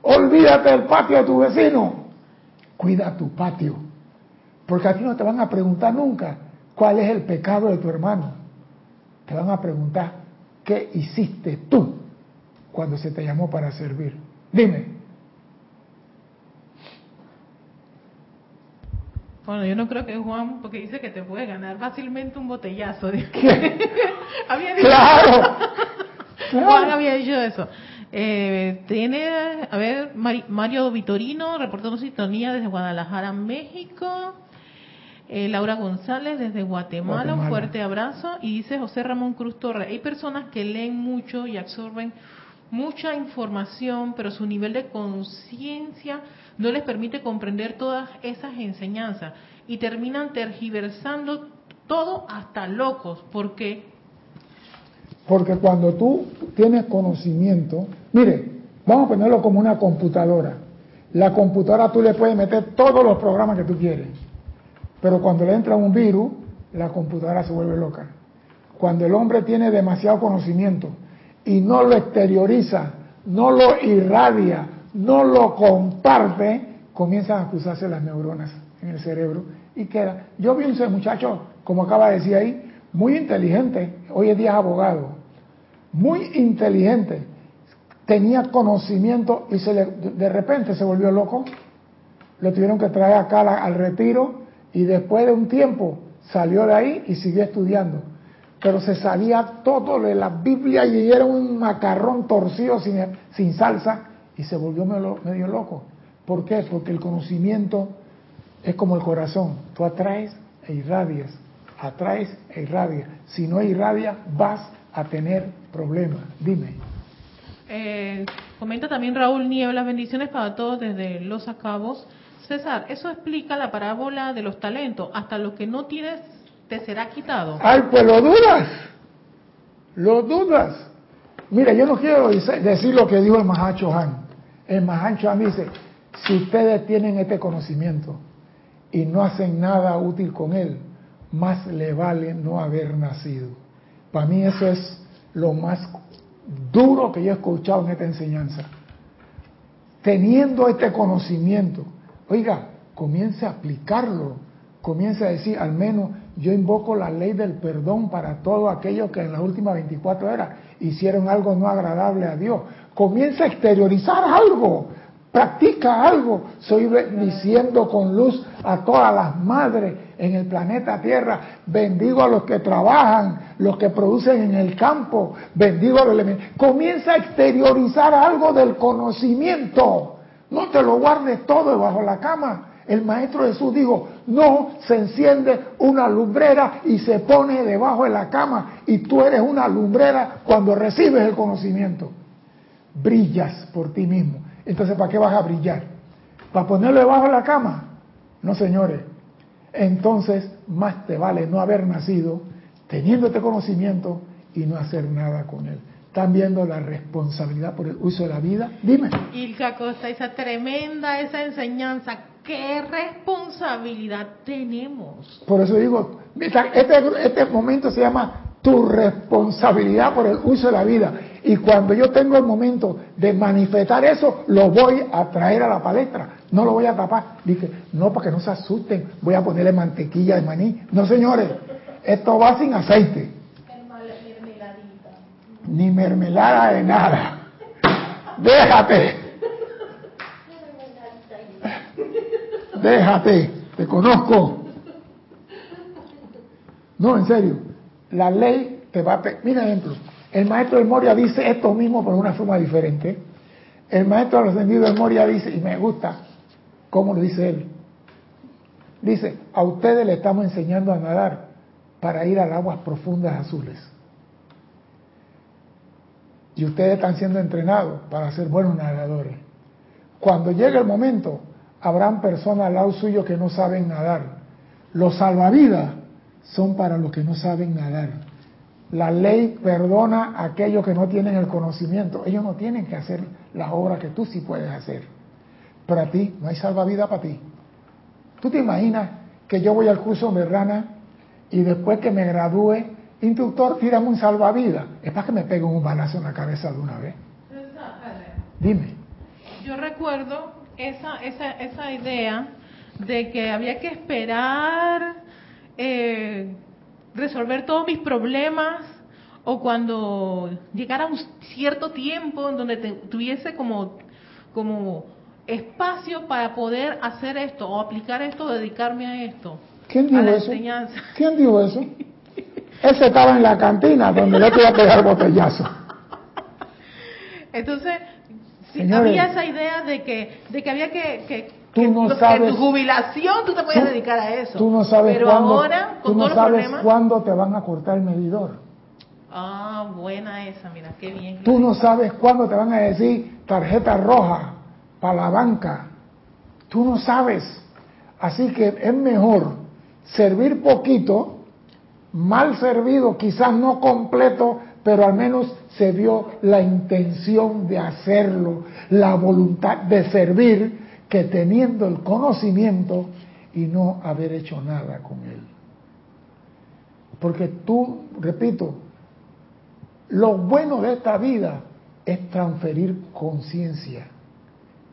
Olvídate del patio de tu vecino. Cuida tu patio. Porque aquí no te van a preguntar nunca cuál es el pecado de tu hermano. Te van a preguntar qué hiciste tú cuando se te llamó para servir. Dime, Bueno, yo no creo que Juan, porque dice que te puede ganar fácilmente un botellazo. había dicho, claro. Juan había dicho eso. Eh, tiene, a ver, Mario Vitorino, reportando sintonía desde Guadalajara, México. Eh, Laura González desde Guatemala, un fuerte abrazo. Y dice José Ramón Cruz Torres, hay personas que leen mucho y absorben mucha información, pero su nivel de conciencia no les permite comprender todas esas enseñanzas y terminan tergiversando todo hasta locos. ¿Por qué? Porque cuando tú tienes conocimiento, mire, vamos a ponerlo como una computadora. La computadora tú le puedes meter todos los programas que tú quieres, pero cuando le entra un virus, la computadora se vuelve loca. Cuando el hombre tiene demasiado conocimiento y no lo exterioriza, no lo irradia, no lo comparte, comienzan a cruzarse las neuronas en el cerebro y queda. Yo vi un muchacho, como acaba de decir ahí, muy inteligente, hoy en día es abogado, muy inteligente, tenía conocimiento y se le, de repente se volvió loco, lo tuvieron que traer acá al retiro y después de un tiempo salió de ahí y siguió estudiando. Pero se sabía todo de la Biblia y era un macarrón torcido sin, sin salsa y se volvió medio loco. ¿Por qué? Porque el conocimiento es como el corazón. Tú atraes e irradias, atraes e irradias. Si no irradia, vas a tener problemas. Dime. Eh, comenta también Raúl Niebla, bendiciones para todos desde Los Acabos. César, eso explica la parábola de los talentos. Hasta lo que no tienes te será quitado. Ay, pues lo dudas. Lo dudas. Mira, yo no quiero decir lo que dijo el Mahacho Han. El Mahancho dice, si ustedes tienen este conocimiento y no hacen nada útil con él, más le vale no haber nacido. Para mí eso es lo más duro que yo he escuchado en esta enseñanza. Teniendo este conocimiento, oiga, comience a aplicarlo, comience a decir, al menos yo invoco la ley del perdón para todos aquellos que en las últimas 24 horas hicieron algo no agradable a Dios. Comienza a exteriorizar algo, practica algo. Soy diciendo con luz a todas las madres en el planeta Tierra. Bendigo a los que trabajan, los que producen en el campo. Bendigo a los elementos. Comienza a exteriorizar algo del conocimiento. No te lo guardes todo debajo de la cama. El Maestro Jesús dijo, no se enciende una lumbrera y se pone debajo de la cama y tú eres una lumbrera cuando recibes el conocimiento. Brillas por ti mismo. Entonces, ¿para qué vas a brillar? ¿Para ponerlo debajo de la cama? No, señores. Entonces, más te vale no haber nacido teniendo este conocimiento y no hacer nada con él. Están viendo la responsabilidad por el uso de la vida. Dime. Ilka Costa, esa tremenda, esa enseñanza ¿Qué responsabilidad tenemos? Por eso digo, este, este momento se llama tu responsabilidad por el uso de la vida. Y cuando yo tengo el momento de manifestar eso, lo voy a traer a la palestra. No lo voy a tapar. Dije, no, para que no se asusten, voy a ponerle mantequilla de maní. No, señores, esto va sin aceite. Ni mermelada de nada. Déjate. Déjate, te conozco. No, en serio. La ley te va a... Mira ejemplo. El maestro de Moria dice esto mismo, pero de una forma diferente. El maestro ascendidos de Moria dice, y me gusta cómo lo dice él. Dice, a ustedes le estamos enseñando a nadar para ir a las aguas profundas azules. Y ustedes están siendo entrenados para ser buenos nadadores. Cuando llegue el momento habrán personas al lado suyo que no saben nadar. Los salvavidas son para los que no saben nadar. La ley perdona a aquellos que no tienen el conocimiento. Ellos no tienen que hacer las obras que tú sí puedes hacer. Pero a ti no hay salvavidas para ti. ¿Tú te imaginas que yo voy al curso Merrana y después que me gradúe, instructor, tírame un salvavidas? Es para que me pegue un balazo en la cabeza de una vez. Dime. Yo recuerdo esa, esa, esa idea de que había que esperar eh, resolver todos mis problemas o cuando llegara un cierto tiempo en donde tuviese como, como espacio para poder hacer esto o aplicar esto, dedicarme a esto. ¿Quién dijo eso? ¿Quién dijo eso? Ese estaba en la cantina donde le iba a pegar botellazo. Entonces, había esa idea de que, de que había que, que tú no sabes, en tu jubilación tú te puedes dedicar a eso. Tú no sabes Pero cuándo, ahora, con tú no todos sabes los problemas. cuándo te van a cortar el medidor. Ah, buena esa, mira, qué bien. Tú no sabes cuándo te van a decir tarjeta roja para la banca. Tú no sabes. Así que es mejor servir poquito, mal servido, quizás no completo, pero al menos se vio la intención de hacerlo, la voluntad de servir, que teniendo el conocimiento y no haber hecho nada con él. Porque tú, repito, lo bueno de esta vida es transferir conciencia.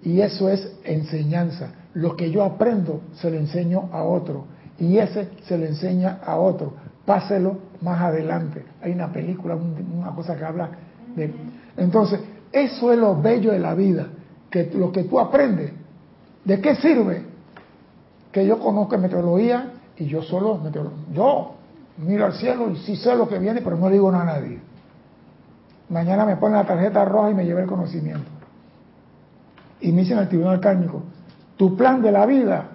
Y eso es enseñanza. Lo que yo aprendo se lo enseño a otro. Y ese se lo enseña a otro páselo más adelante. Hay una película, una cosa que habla de... Entonces, eso es lo bello de la vida, que lo que tú aprendes, ¿de qué sirve? Que yo conozca meteorología y yo solo, yo miro al cielo y sí sé lo que viene, pero no digo nada a nadie. Mañana me ponen la tarjeta roja y me llevé el conocimiento. Y me dicen al tribunal cármico, tu plan de la vida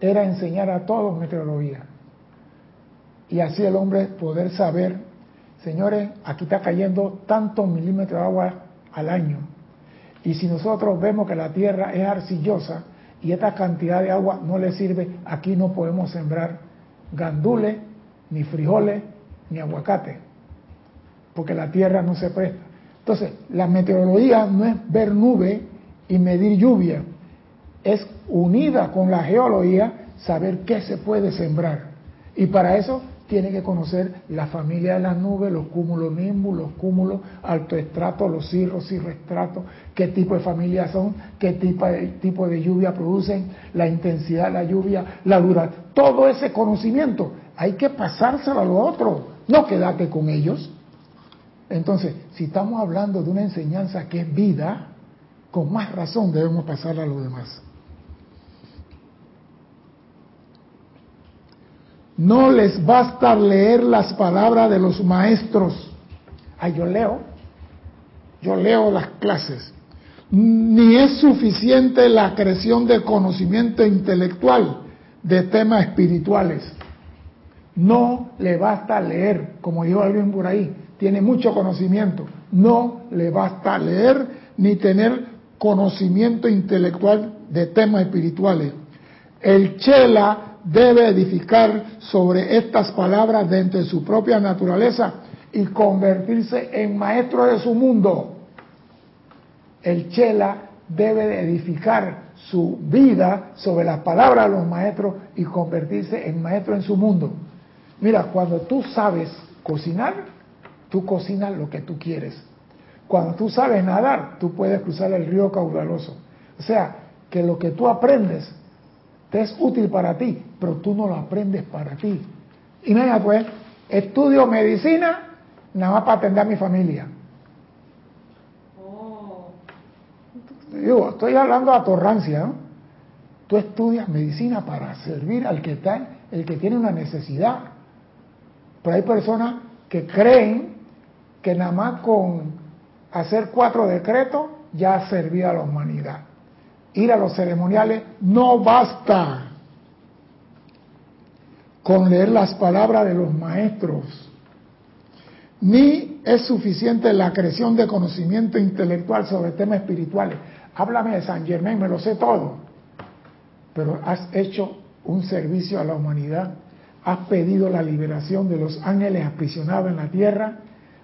era enseñar a todos meteorología y así el hombre poder saber, señores, aquí está cayendo tantos milímetros de agua al año. Y si nosotros vemos que la tierra es arcillosa y esta cantidad de agua no le sirve, aquí no podemos sembrar gandules, ni frijoles, ni aguacate, porque la tierra no se presta. Entonces, la meteorología no es ver nube y medir lluvia, es unida con la geología saber qué se puede sembrar. Y para eso tiene que conocer la familia de las nubes, los cúmulos nimbus, los cúmulos altoestratos, los cirros, cirroestratos, qué tipo de familias son, qué tipo de, tipo de lluvia producen, la intensidad de la lluvia, la duración. Todo ese conocimiento hay que pasárselo a lo otro, no quedarte con ellos. Entonces, si estamos hablando de una enseñanza que es vida, con más razón debemos pasarla a los demás. No les basta leer las palabras de los maestros. Ay, yo leo. Yo leo las clases. Ni es suficiente la creación de conocimiento intelectual de temas espirituales. No le basta leer, como dijo alguien por ahí, tiene mucho conocimiento. No le basta leer ni tener conocimiento intelectual de temas espirituales. El Chela debe edificar sobre estas palabras dentro de su propia naturaleza y convertirse en maestro de su mundo. El Chela debe edificar su vida sobre las palabras de los maestros y convertirse en maestro en su mundo. Mira, cuando tú sabes cocinar, tú cocinas lo que tú quieres. Cuando tú sabes nadar, tú puedes cruzar el río caudaloso. O sea, que lo que tú aprendes te es útil para ti, pero tú no lo aprendes para ti. Y mira, pues, estudio medicina nada más para atender a mi familia. Oh. Digo, estoy hablando a torrancia, ¿no? Tú estudias medicina para servir al que está, el que tiene una necesidad. Pero hay personas que creen que nada más con hacer cuatro decretos ya ha servido a la humanidad. Ir a los ceremoniales no basta con leer las palabras de los maestros, ni es suficiente la creación de conocimiento intelectual sobre temas espirituales. Háblame de San Germán, me lo sé todo, pero has hecho un servicio a la humanidad has pedido la liberación de los ángeles aprisionados en la tierra,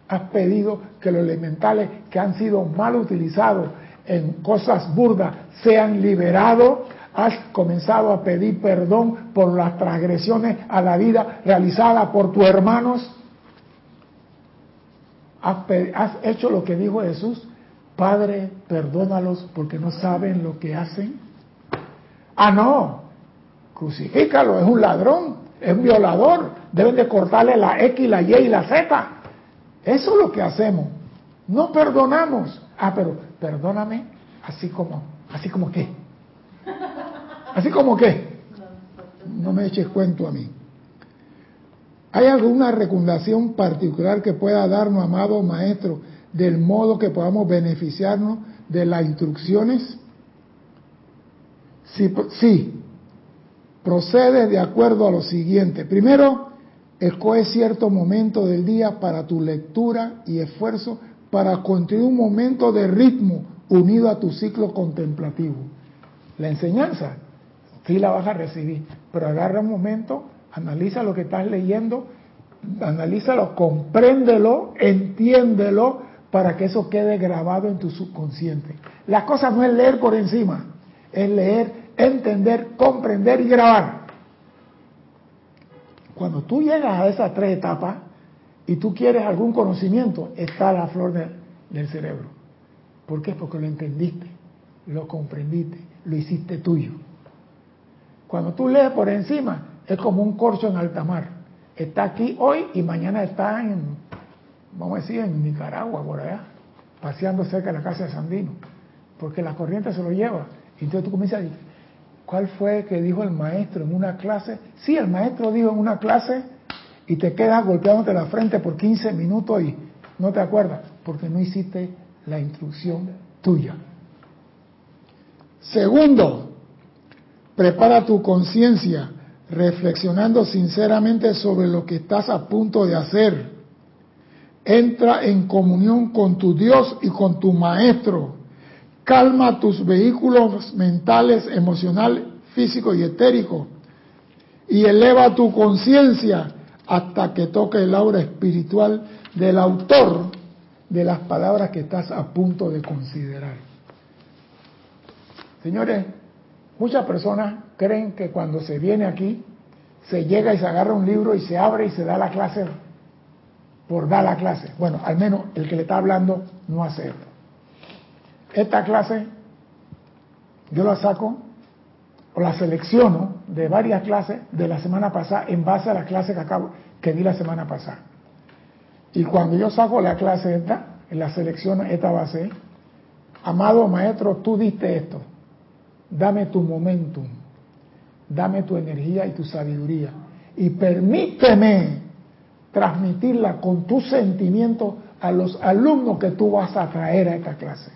has pedido que los elementales que han sido mal utilizados en cosas burdas sean liberados, has comenzado a pedir perdón por las transgresiones a la vida realizadas por tus hermanos, has, has hecho lo que dijo Jesús, Padre, perdónalos porque no saben lo que hacen. Ah, no, crucifícalo, es un ladrón, es un violador, deben de cortarle la X, la Y y la Z. Eso es lo que hacemos. No perdonamos. Ah, pero perdóname así como, así como qué. Así como qué. No me eches cuento a mí. ¿Hay alguna recomendación particular que pueda darnos, amado maestro, del modo que podamos beneficiarnos de las instrucciones? Sí, sí, procede de acuerdo a lo siguiente. Primero, escoge cierto momento del día para tu lectura y esfuerzo para construir un momento de ritmo unido a tu ciclo contemplativo. La enseñanza, sí la vas a recibir, pero agarra un momento, analiza lo que estás leyendo, analízalo, compréndelo, entiéndelo, para que eso quede grabado en tu subconsciente. La cosa no es leer por encima, es leer entender, comprender y grabar. Cuando tú llegas a esas tres etapas y tú quieres algún conocimiento, está la flor del cerebro. ¿Por qué? Porque lo entendiste, lo comprendiste, lo hiciste tuyo. Cuando tú lees por encima, es como un corcho en alta mar. Está aquí hoy y mañana está en, vamos a decir, en Nicaragua, por allá, paseando cerca de la casa de Sandino, porque la corriente se lo lleva. Y entonces tú comienzas a decir, ¿Cuál fue que dijo el maestro en una clase? Sí, el maestro dijo en una clase y te quedas golpeándote la frente por 15 minutos y no te acuerdas porque no hiciste la instrucción tuya. Segundo, prepara tu conciencia reflexionando sinceramente sobre lo que estás a punto de hacer. Entra en comunión con tu Dios y con tu Maestro calma tus vehículos mentales, emocional, físico y etérico y eleva tu conciencia hasta que toque el aura espiritual del autor de las palabras que estás a punto de considerar. Señores, muchas personas creen que cuando se viene aquí, se llega y se agarra un libro y se abre y se da la clase por dar la clase. Bueno, al menos el que le está hablando no hace esto. Esta clase yo la saco o la selecciono de varias clases de la semana pasada en base a la clase que acabo que di la semana pasada. Y cuando yo saco la clase esta, en la selección esta base, amado maestro, tú diste esto. Dame tu momentum, dame tu energía y tu sabiduría y permíteme transmitirla con tus sentimientos a los alumnos que tú vas a traer a esta clase.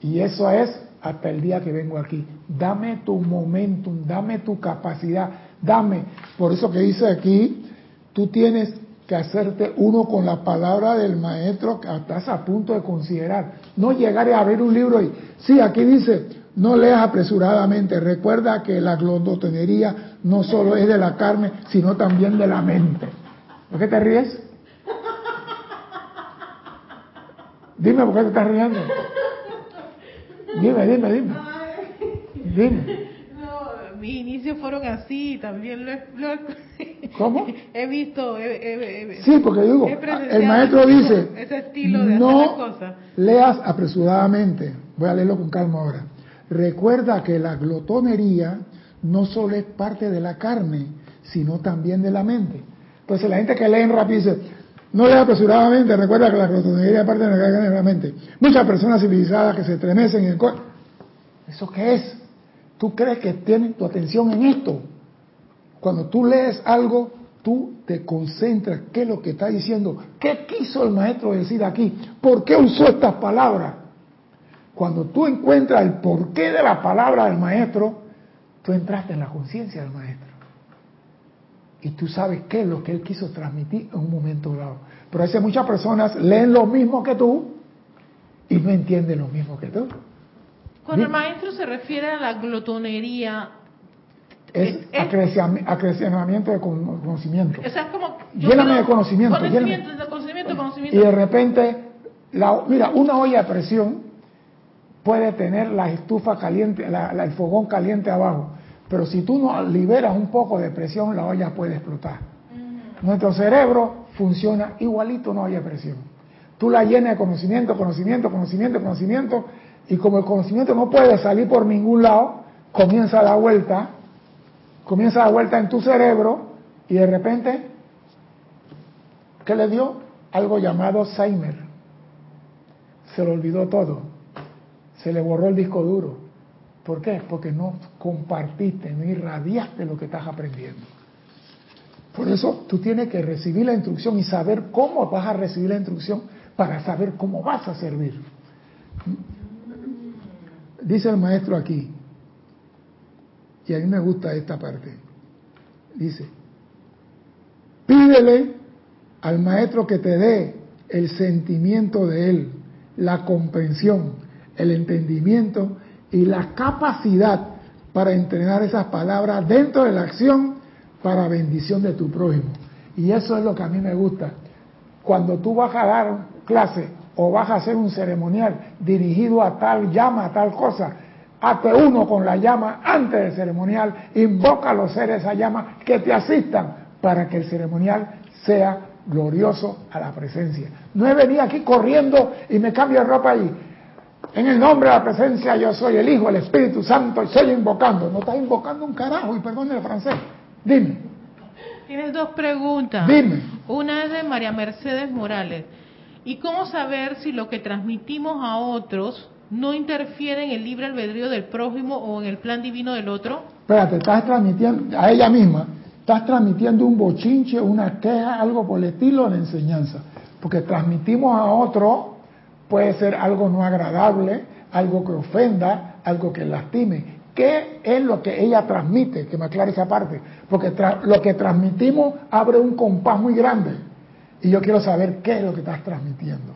Y eso es hasta el día que vengo aquí. Dame tu momentum, dame tu capacidad, dame. Por eso que dice aquí, tú tienes que hacerte uno con la palabra del maestro que estás a punto de considerar. No llegar a abrir un libro y, sí, aquí dice, no leas apresuradamente. Recuerda que la glotonería no solo es de la carne, sino también de la mente. ¿Por qué te ríes? Dime por qué te estás riendo. Dime, dime, dime. Dime. No, mis inicios fueron así, también lo, lo ¿Cómo? He visto, sí, porque digo, el maestro dice, ese estilo de no cosas. leas apresuradamente. Voy a leerlo con calma ahora. Recuerda que la glotonería no solo es parte de la carne, sino también de la mente. Entonces la gente que lee rápido dice, no lea apresuradamente, recuerda que la glotonería es parte de la carne de la mente. Muchas personas civilizadas que se estremecen en el ¿Eso qué es? ¿Tú crees que tienen tu atención en esto? Cuando tú lees algo, tú te concentras, ¿qué es lo que está diciendo? ¿Qué quiso el maestro decir aquí? ¿Por qué usó estas palabras? Cuando tú encuentras el porqué de la palabra del maestro, tú entraste en la conciencia del maestro. Y tú sabes qué es lo que él quiso transmitir en un momento dado. Pero hay muchas personas leen lo mismo que tú y no entienden lo mismo que tú. Cuando el maestro se refiere a la glotonería, es, acrecimiento de conocimiento. O sea, como lléname de conocimiento. Conocimiento, de conocimiento, conocimiento. Y de repente, la, mira, una olla a presión puede tener la estufa caliente, el fogón caliente abajo, pero si tú no liberas un poco de presión, la olla puede explotar. Nuestro cerebro funciona igualito olla a presión. Tú la llenas de conocimiento, conocimiento, conocimiento, conocimiento, y como el conocimiento no puede salir por ningún lado, comienza la vuelta comienza la vuelta en tu cerebro y de repente, ¿qué le dio? Algo llamado Alzheimer. Se le olvidó todo. Se le borró el disco duro. ¿Por qué? Porque no compartiste, no irradiaste lo que estás aprendiendo. Por eso tú tienes que recibir la instrucción y saber cómo vas a recibir la instrucción para saber cómo vas a servir. Dice el maestro aquí, y a mí me gusta esta parte. Dice, pídele al maestro que te dé el sentimiento de él, la comprensión, el entendimiento y la capacidad para entrenar esas palabras dentro de la acción para bendición de tu prójimo. Y eso es lo que a mí me gusta. Cuando tú vas a dar clase o vas a hacer un ceremonial dirigido a tal llama, a tal cosa, Hazte uno con la llama antes del ceremonial, invoca a los seres esa llama que te asistan para que el ceremonial sea glorioso a la presencia. No he venido aquí corriendo y me cambio de ropa y en el nombre de la presencia yo soy el Hijo, el Espíritu Santo y soy invocando. No estás invocando un carajo y perdón el francés. Dime. Tienes dos preguntas. Dime. Una es de María Mercedes Morales. ¿Y cómo saber si lo que transmitimos a otros no interfiere en el libre albedrío del prójimo o en el plan divino del otro? Espérate, estás transmitiendo a ella misma, estás transmitiendo un bochinche, una queja, algo por el estilo de enseñanza. Porque transmitimos a otro puede ser algo no agradable, algo que ofenda, algo que lastime. ¿Qué es lo que ella transmite? Que me aclare esa parte. Porque lo que transmitimos abre un compás muy grande. Y yo quiero saber qué es lo que estás transmitiendo.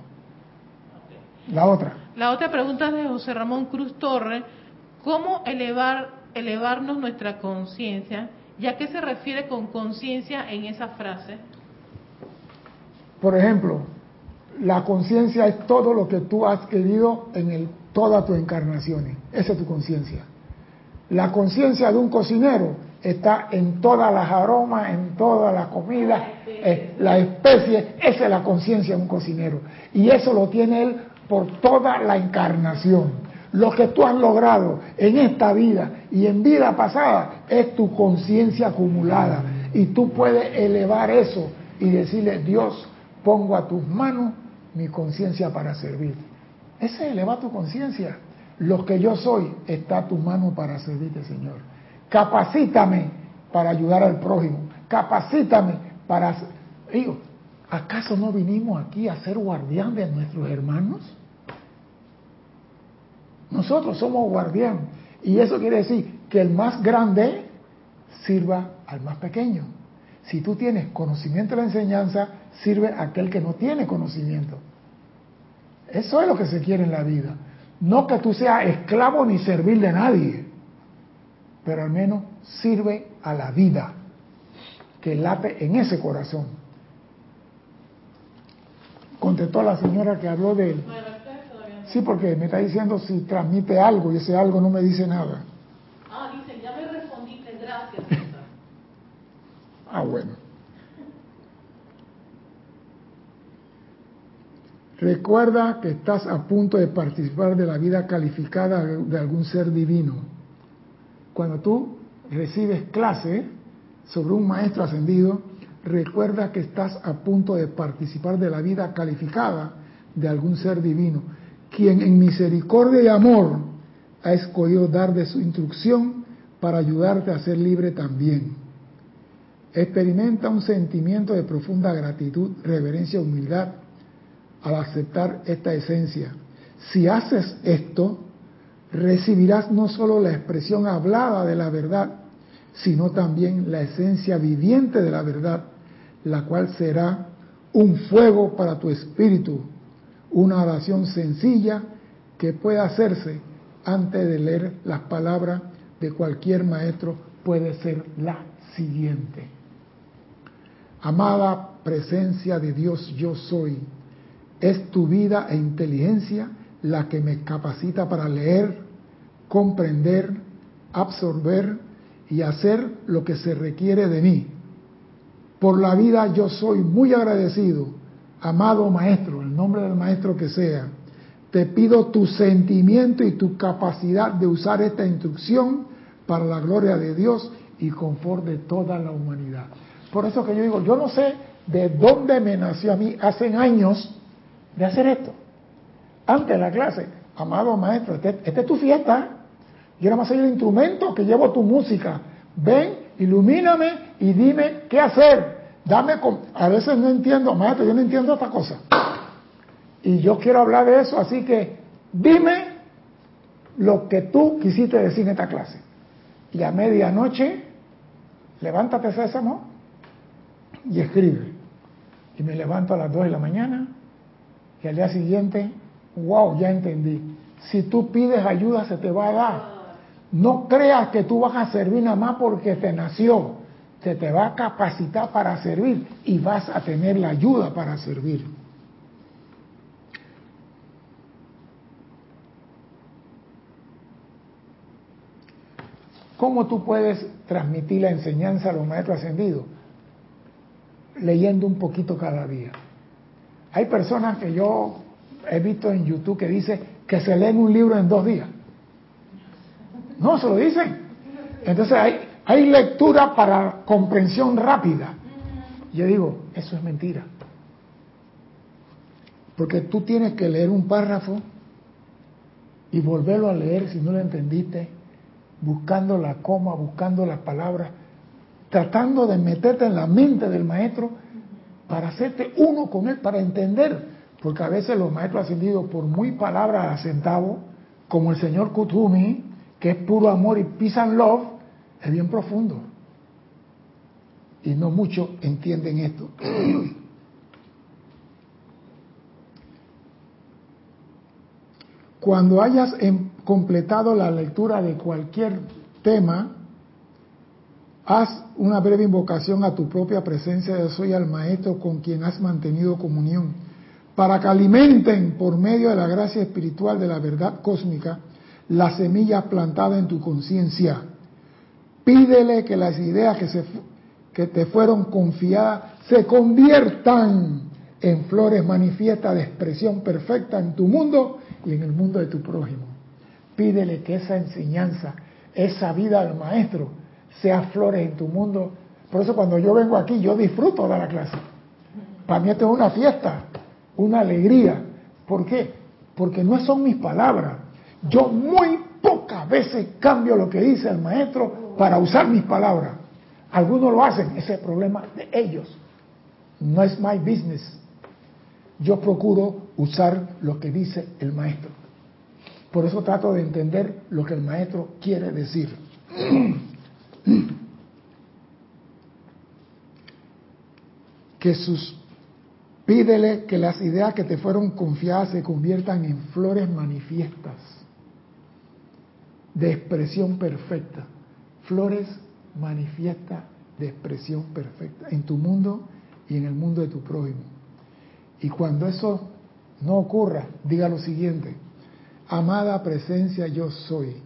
La otra. La otra pregunta es de José Ramón Cruz Torre. ¿Cómo elevar, elevarnos nuestra conciencia? ¿Ya qué se refiere con conciencia en esa frase? Por ejemplo, la conciencia es todo lo que tú has querido en todas tus encarnaciones. Esa es tu conciencia. La conciencia de un cocinero está en todas las aromas, en toda la comida, la especie. Esa es la conciencia de un cocinero. Y eso lo tiene él por toda la encarnación. Lo que tú has logrado en esta vida y en vida pasada es tu conciencia acumulada. Y tú puedes elevar eso y decirle, Dios, pongo a tus manos mi conciencia para servir. Ese eleva tu conciencia. Lo que yo soy está a tu mano para servirte, Señor. Capacítame para ayudar al prójimo. Capacítame para... Digo, ¿Acaso no vinimos aquí a ser guardián de nuestros hermanos? Nosotros somos guardián. Y eso quiere decir que el más grande sirva al más pequeño. Si tú tienes conocimiento de la enseñanza, sirve a aquel que no tiene conocimiento. Eso es lo que se quiere en la vida. No que tú seas esclavo ni servir de nadie, pero al menos sirve a la vida que late en ese corazón. Contestó la señora que habló de él. Sí, porque me está diciendo si transmite algo y ese algo no me dice nada. Ah, dice, ya me respondiste, gracias. Ah, bueno. Recuerda que estás a punto de participar de la vida calificada de algún ser divino. Cuando tú recibes clase sobre un maestro ascendido, recuerda que estás a punto de participar de la vida calificada de algún ser divino quien en misericordia y amor ha escogido dar de su instrucción para ayudarte a ser libre también. Experimenta un sentimiento de profunda gratitud, reverencia y humildad al aceptar esta esencia. Si haces esto, recibirás no solo la expresión hablada de la verdad, sino también la esencia viviente de la verdad, la cual será un fuego para tu espíritu, una oración sencilla que puede hacerse antes de leer las palabras de cualquier maestro puede ser la siguiente. Amada presencia de Dios yo soy, es tu vida e inteligencia la que me capacita para leer, comprender, absorber y hacer lo que se requiere de mí. Por la vida yo soy muy agradecido amado maestro, el nombre del maestro que sea, te pido tu sentimiento y tu capacidad de usar esta instrucción para la gloria de Dios y confort de toda la humanidad. Por eso que yo digo, yo no sé de dónde me nació a mí hace años de hacer esto. Antes de la clase, amado maestro, esta este es tu fiesta. Yo nada más soy el instrumento que llevo tu música. Ven, ilumíname y dime qué hacer. Dame, a veces no entiendo, maestro, yo no entiendo esta cosa. Y yo quiero hablar de eso, así que dime lo que tú quisiste decir en esta clase. Y a medianoche, levántate Sésamo y escribe. Y me levanto a las 2 de la mañana y al día siguiente, wow, ya entendí. Si tú pides ayuda, se te va a dar. No creas que tú vas a servir nada más porque te nació se te va a capacitar para servir y vas a tener la ayuda para servir. ¿Cómo tú puedes transmitir la enseñanza a los maestros ascendidos? Leyendo un poquito cada día. Hay personas que yo he visto en YouTube que dicen que se leen un libro en dos días. No, se lo dicen. Entonces hay, hay lectura para comprensión rápida. Yo digo, eso es mentira. Porque tú tienes que leer un párrafo y volverlo a leer si no lo entendiste, buscando la coma, buscando las palabras, tratando de meterte en la mente del maestro para hacerte uno con él, para entender. Porque a veces los maestros ascendidos, por muy palabras a centavo, como el señor Kutumi, que es puro amor y peace and love, es bien profundo. Y no muchos entienden esto. Cuando hayas em, completado la lectura de cualquier tema, haz una breve invocación a tu propia presencia. De soy al Maestro con quien has mantenido comunión, para que alimenten por medio de la gracia espiritual de la verdad cósmica la semilla plantada en tu conciencia. Pídele que las ideas que, se, que te fueron confiadas se conviertan en flores manifiestas de expresión perfecta en tu mundo y en el mundo de tu prójimo. Pídele que esa enseñanza, esa vida del maestro, sea flores en tu mundo. Por eso cuando yo vengo aquí, yo disfruto de la clase. Para mí esto es una fiesta, una alegría. ¿Por qué? Porque no son mis palabras. Yo muy pocas veces cambio lo que dice el maestro para usar mis palabras. Algunos lo hacen, ese es el problema de ellos. No es my business. Yo procuro usar lo que dice el maestro. Por eso trato de entender lo que el maestro quiere decir. que sus pídele que las ideas que te fueron confiadas se conviertan en flores manifiestas de expresión perfecta. Flores manifiestas de expresión perfecta en tu mundo y en el mundo de tu prójimo. Y cuando eso no ocurra, diga lo siguiente, amada presencia yo soy,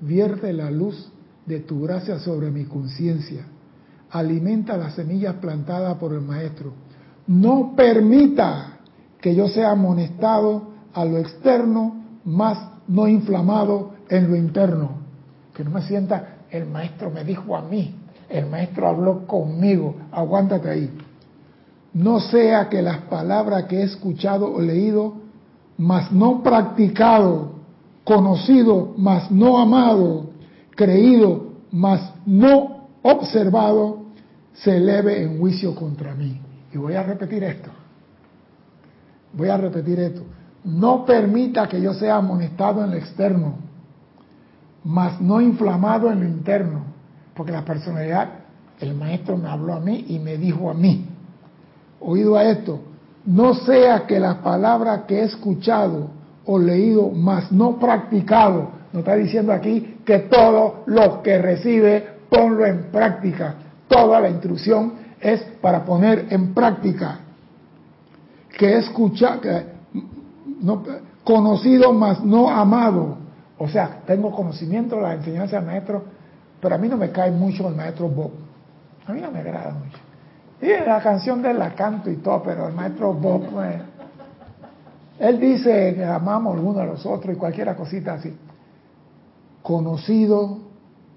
vierte la luz de tu gracia sobre mi conciencia, alimenta las semillas plantadas por el Maestro, no permita que yo sea amonestado a lo externo, más no inflamado en lo interno, que no me sienta, el Maestro me dijo a mí, el Maestro habló conmigo, aguántate ahí. No sea que las palabras que he escuchado o leído, mas no practicado, conocido, mas no amado, creído, mas no observado, se eleve en juicio contra mí. Y voy a repetir esto. Voy a repetir esto. No permita que yo sea amonestado en lo externo, mas no inflamado en lo interno. Porque la personalidad, el maestro me habló a mí y me dijo a mí. Oído a esto. No sea que las palabras que he escuchado o leído, mas no practicado, no está diciendo aquí que todo lo que recibe, ponlo en práctica. Toda la instrucción es para poner en práctica. Que escucha, que, no, conocido mas no amado. O sea, tengo conocimiento de la enseñanza del maestro, pero a mí no me cae mucho el maestro Bob. A mí no me agrada mucho. Y la canción de la canto y todo, pero el maestro Bob, pues, él dice que amamos unos a los otros y cualquier cosita así. Conocido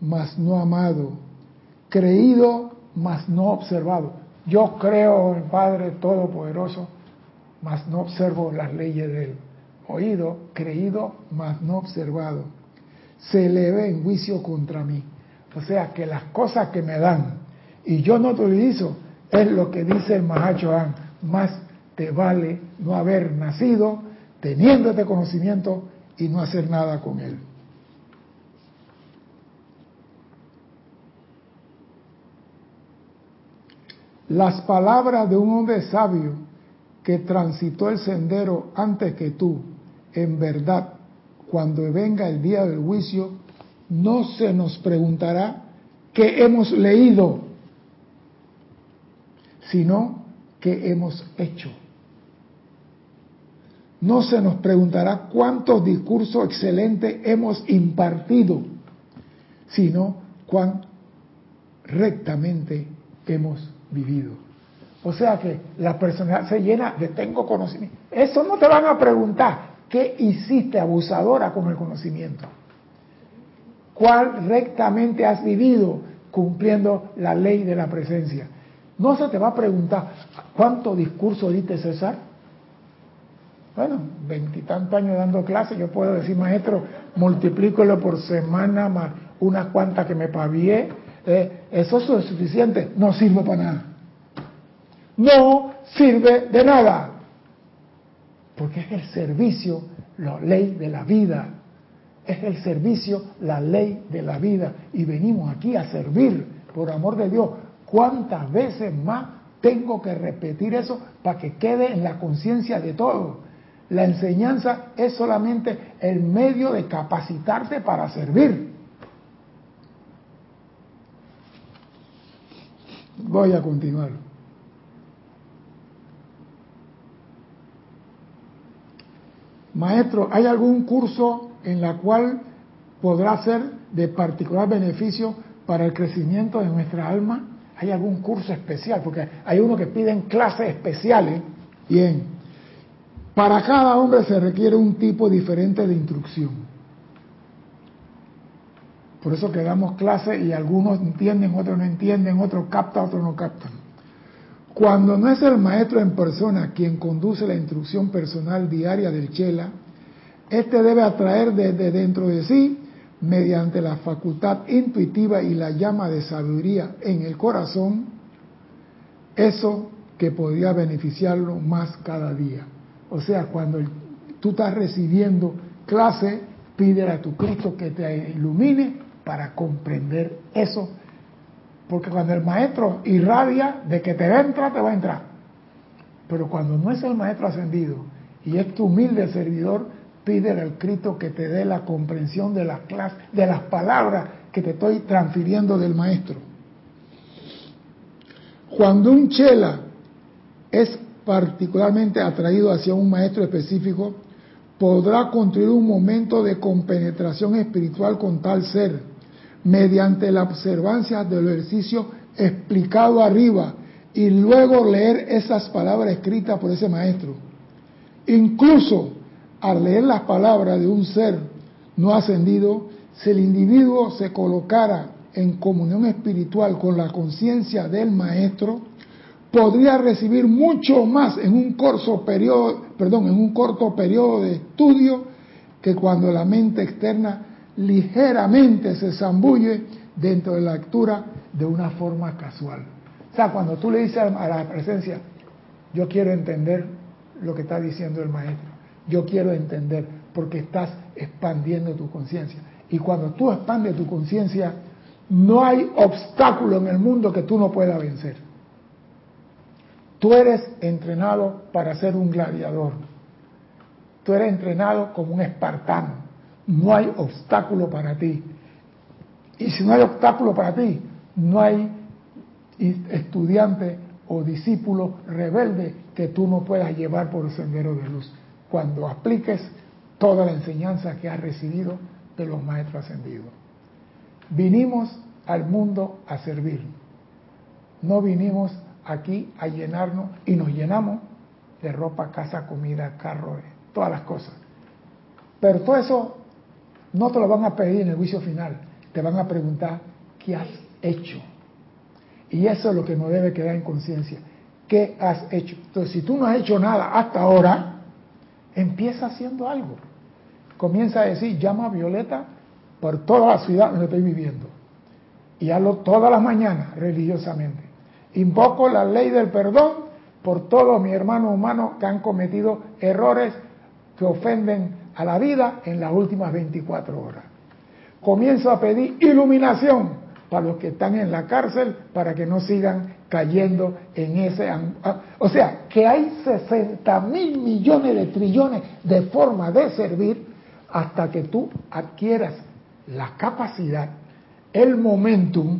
mas no amado. Creído mas no observado. Yo creo en Padre Todopoderoso, mas no observo las leyes de Él. Oído, creído, mas no observado. Se eleve en juicio contra mí. O sea que las cosas que me dan y yo no utilizo es lo que dice el Mahachohan. Más te vale no haber nacido teniendo este conocimiento y no hacer nada con él. Las palabras de un hombre sabio que transitó el sendero antes que tú, en verdad, cuando venga el día del juicio, no se nos preguntará qué hemos leído, sino qué hemos hecho. No se nos preguntará cuántos discursos excelentes hemos impartido, sino cuán rectamente hemos vivido. O sea que la personalidad se llena de tengo conocimiento. Eso no te van a preguntar qué hiciste abusadora con el conocimiento. ¿Cuál rectamente has vivido cumpliendo la ley de la presencia? No se te va a preguntar cuánto discurso diste César. Bueno, veintitantos años dando clases, yo puedo decir, maestro, multiplícalo por semana más unas cuantas que me pavié eh, eso es suficiente, no sirve para nada. No sirve de nada. Porque es el servicio, la ley de la vida. Es el servicio, la ley de la vida. Y venimos aquí a servir, por amor de Dios. ¿Cuántas veces más tengo que repetir eso para que quede en la conciencia de todos? La enseñanza es solamente el medio de capacitarte para servir. Voy a continuar. Maestro, ¿hay algún curso en la cual podrá ser de particular beneficio para el crecimiento de nuestra alma? ¿Hay algún curso especial? Porque hay uno que piden clases especiales. Bien, para cada hombre se requiere un tipo diferente de instrucción. Por eso que damos clases y algunos entienden, otros no entienden, otros captan, otros no captan. Cuando no es el maestro en persona quien conduce la instrucción personal diaria del Chela, este debe atraer desde dentro de sí, mediante la facultad intuitiva y la llama de sabiduría en el corazón, eso que podría beneficiarlo más cada día. O sea, cuando tú estás recibiendo clase, pídele a tu Cristo que te ilumine para comprender eso. Porque cuando el maestro irradia de que te va a entrar, te va a entrar. Pero cuando no es el maestro ascendido y es tu humilde servidor, pídele al Cristo que te dé la comprensión de las clases, de las palabras que te estoy transfiriendo del maestro. Cuando un chela es particularmente atraído hacia un maestro específico, podrá construir un momento de compenetración espiritual con tal ser, mediante la observancia del ejercicio explicado arriba y luego leer esas palabras escritas por ese maestro. Incluso al leer las palabras de un ser no ascendido, si el individuo se colocara en comunión espiritual con la conciencia del maestro, podría recibir mucho más en un corto periodo, perdón, en un corto periodo de estudio que cuando la mente externa ligeramente se zambulle dentro de la lectura de una forma casual. O sea, cuando tú le dices a la presencia, yo quiero entender lo que está diciendo el maestro, yo quiero entender porque estás expandiendo tu conciencia. Y cuando tú expandes tu conciencia, no hay obstáculo en el mundo que tú no puedas vencer. Tú eres entrenado para ser un gladiador. Tú eres entrenado como un espartano. No hay obstáculo para ti. Y si no hay obstáculo para ti, no hay estudiante o discípulo rebelde que tú no puedas llevar por el sendero de luz. Cuando apliques toda la enseñanza que has recibido de los maestros ascendidos. Vinimos al mundo a servir. No vinimos aquí a llenarnos y nos llenamos de ropa, casa, comida, carro, todas las cosas. Pero todo eso no te lo van a pedir en el juicio final, te van a preguntar qué has hecho. Y eso es lo que nos debe quedar en conciencia. ¿Qué has hecho? Entonces, si tú no has hecho nada hasta ahora, empieza haciendo algo. Comienza a decir, llama a Violeta por toda la ciudad donde estoy viviendo. Y hazlo todas las mañanas religiosamente. Invoco la ley del perdón por todos mis hermanos humanos que han cometido errores que ofenden a la vida en las últimas 24 horas. Comienzo a pedir iluminación para los que están en la cárcel para que no sigan cayendo en ese... O sea, que hay 60 mil millones de trillones de formas de servir hasta que tú adquieras la capacidad, el momentum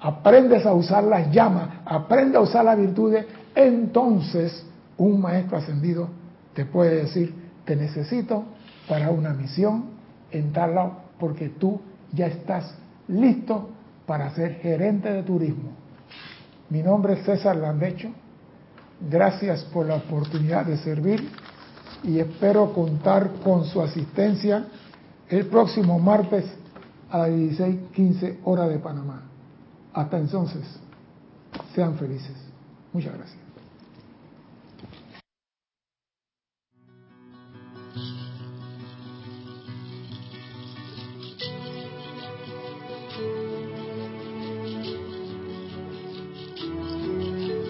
aprendes a usar las llamas, aprendes a usar las virtudes, entonces un maestro ascendido te puede decir, te necesito para una misión, entrarla porque tú ya estás listo para ser gerente de turismo. Mi nombre es César Landecho. Gracias por la oportunidad de servir y espero contar con su asistencia el próximo martes a las 16:15 hora de Panamá. Hasta entonces, sean felices. Muchas gracias.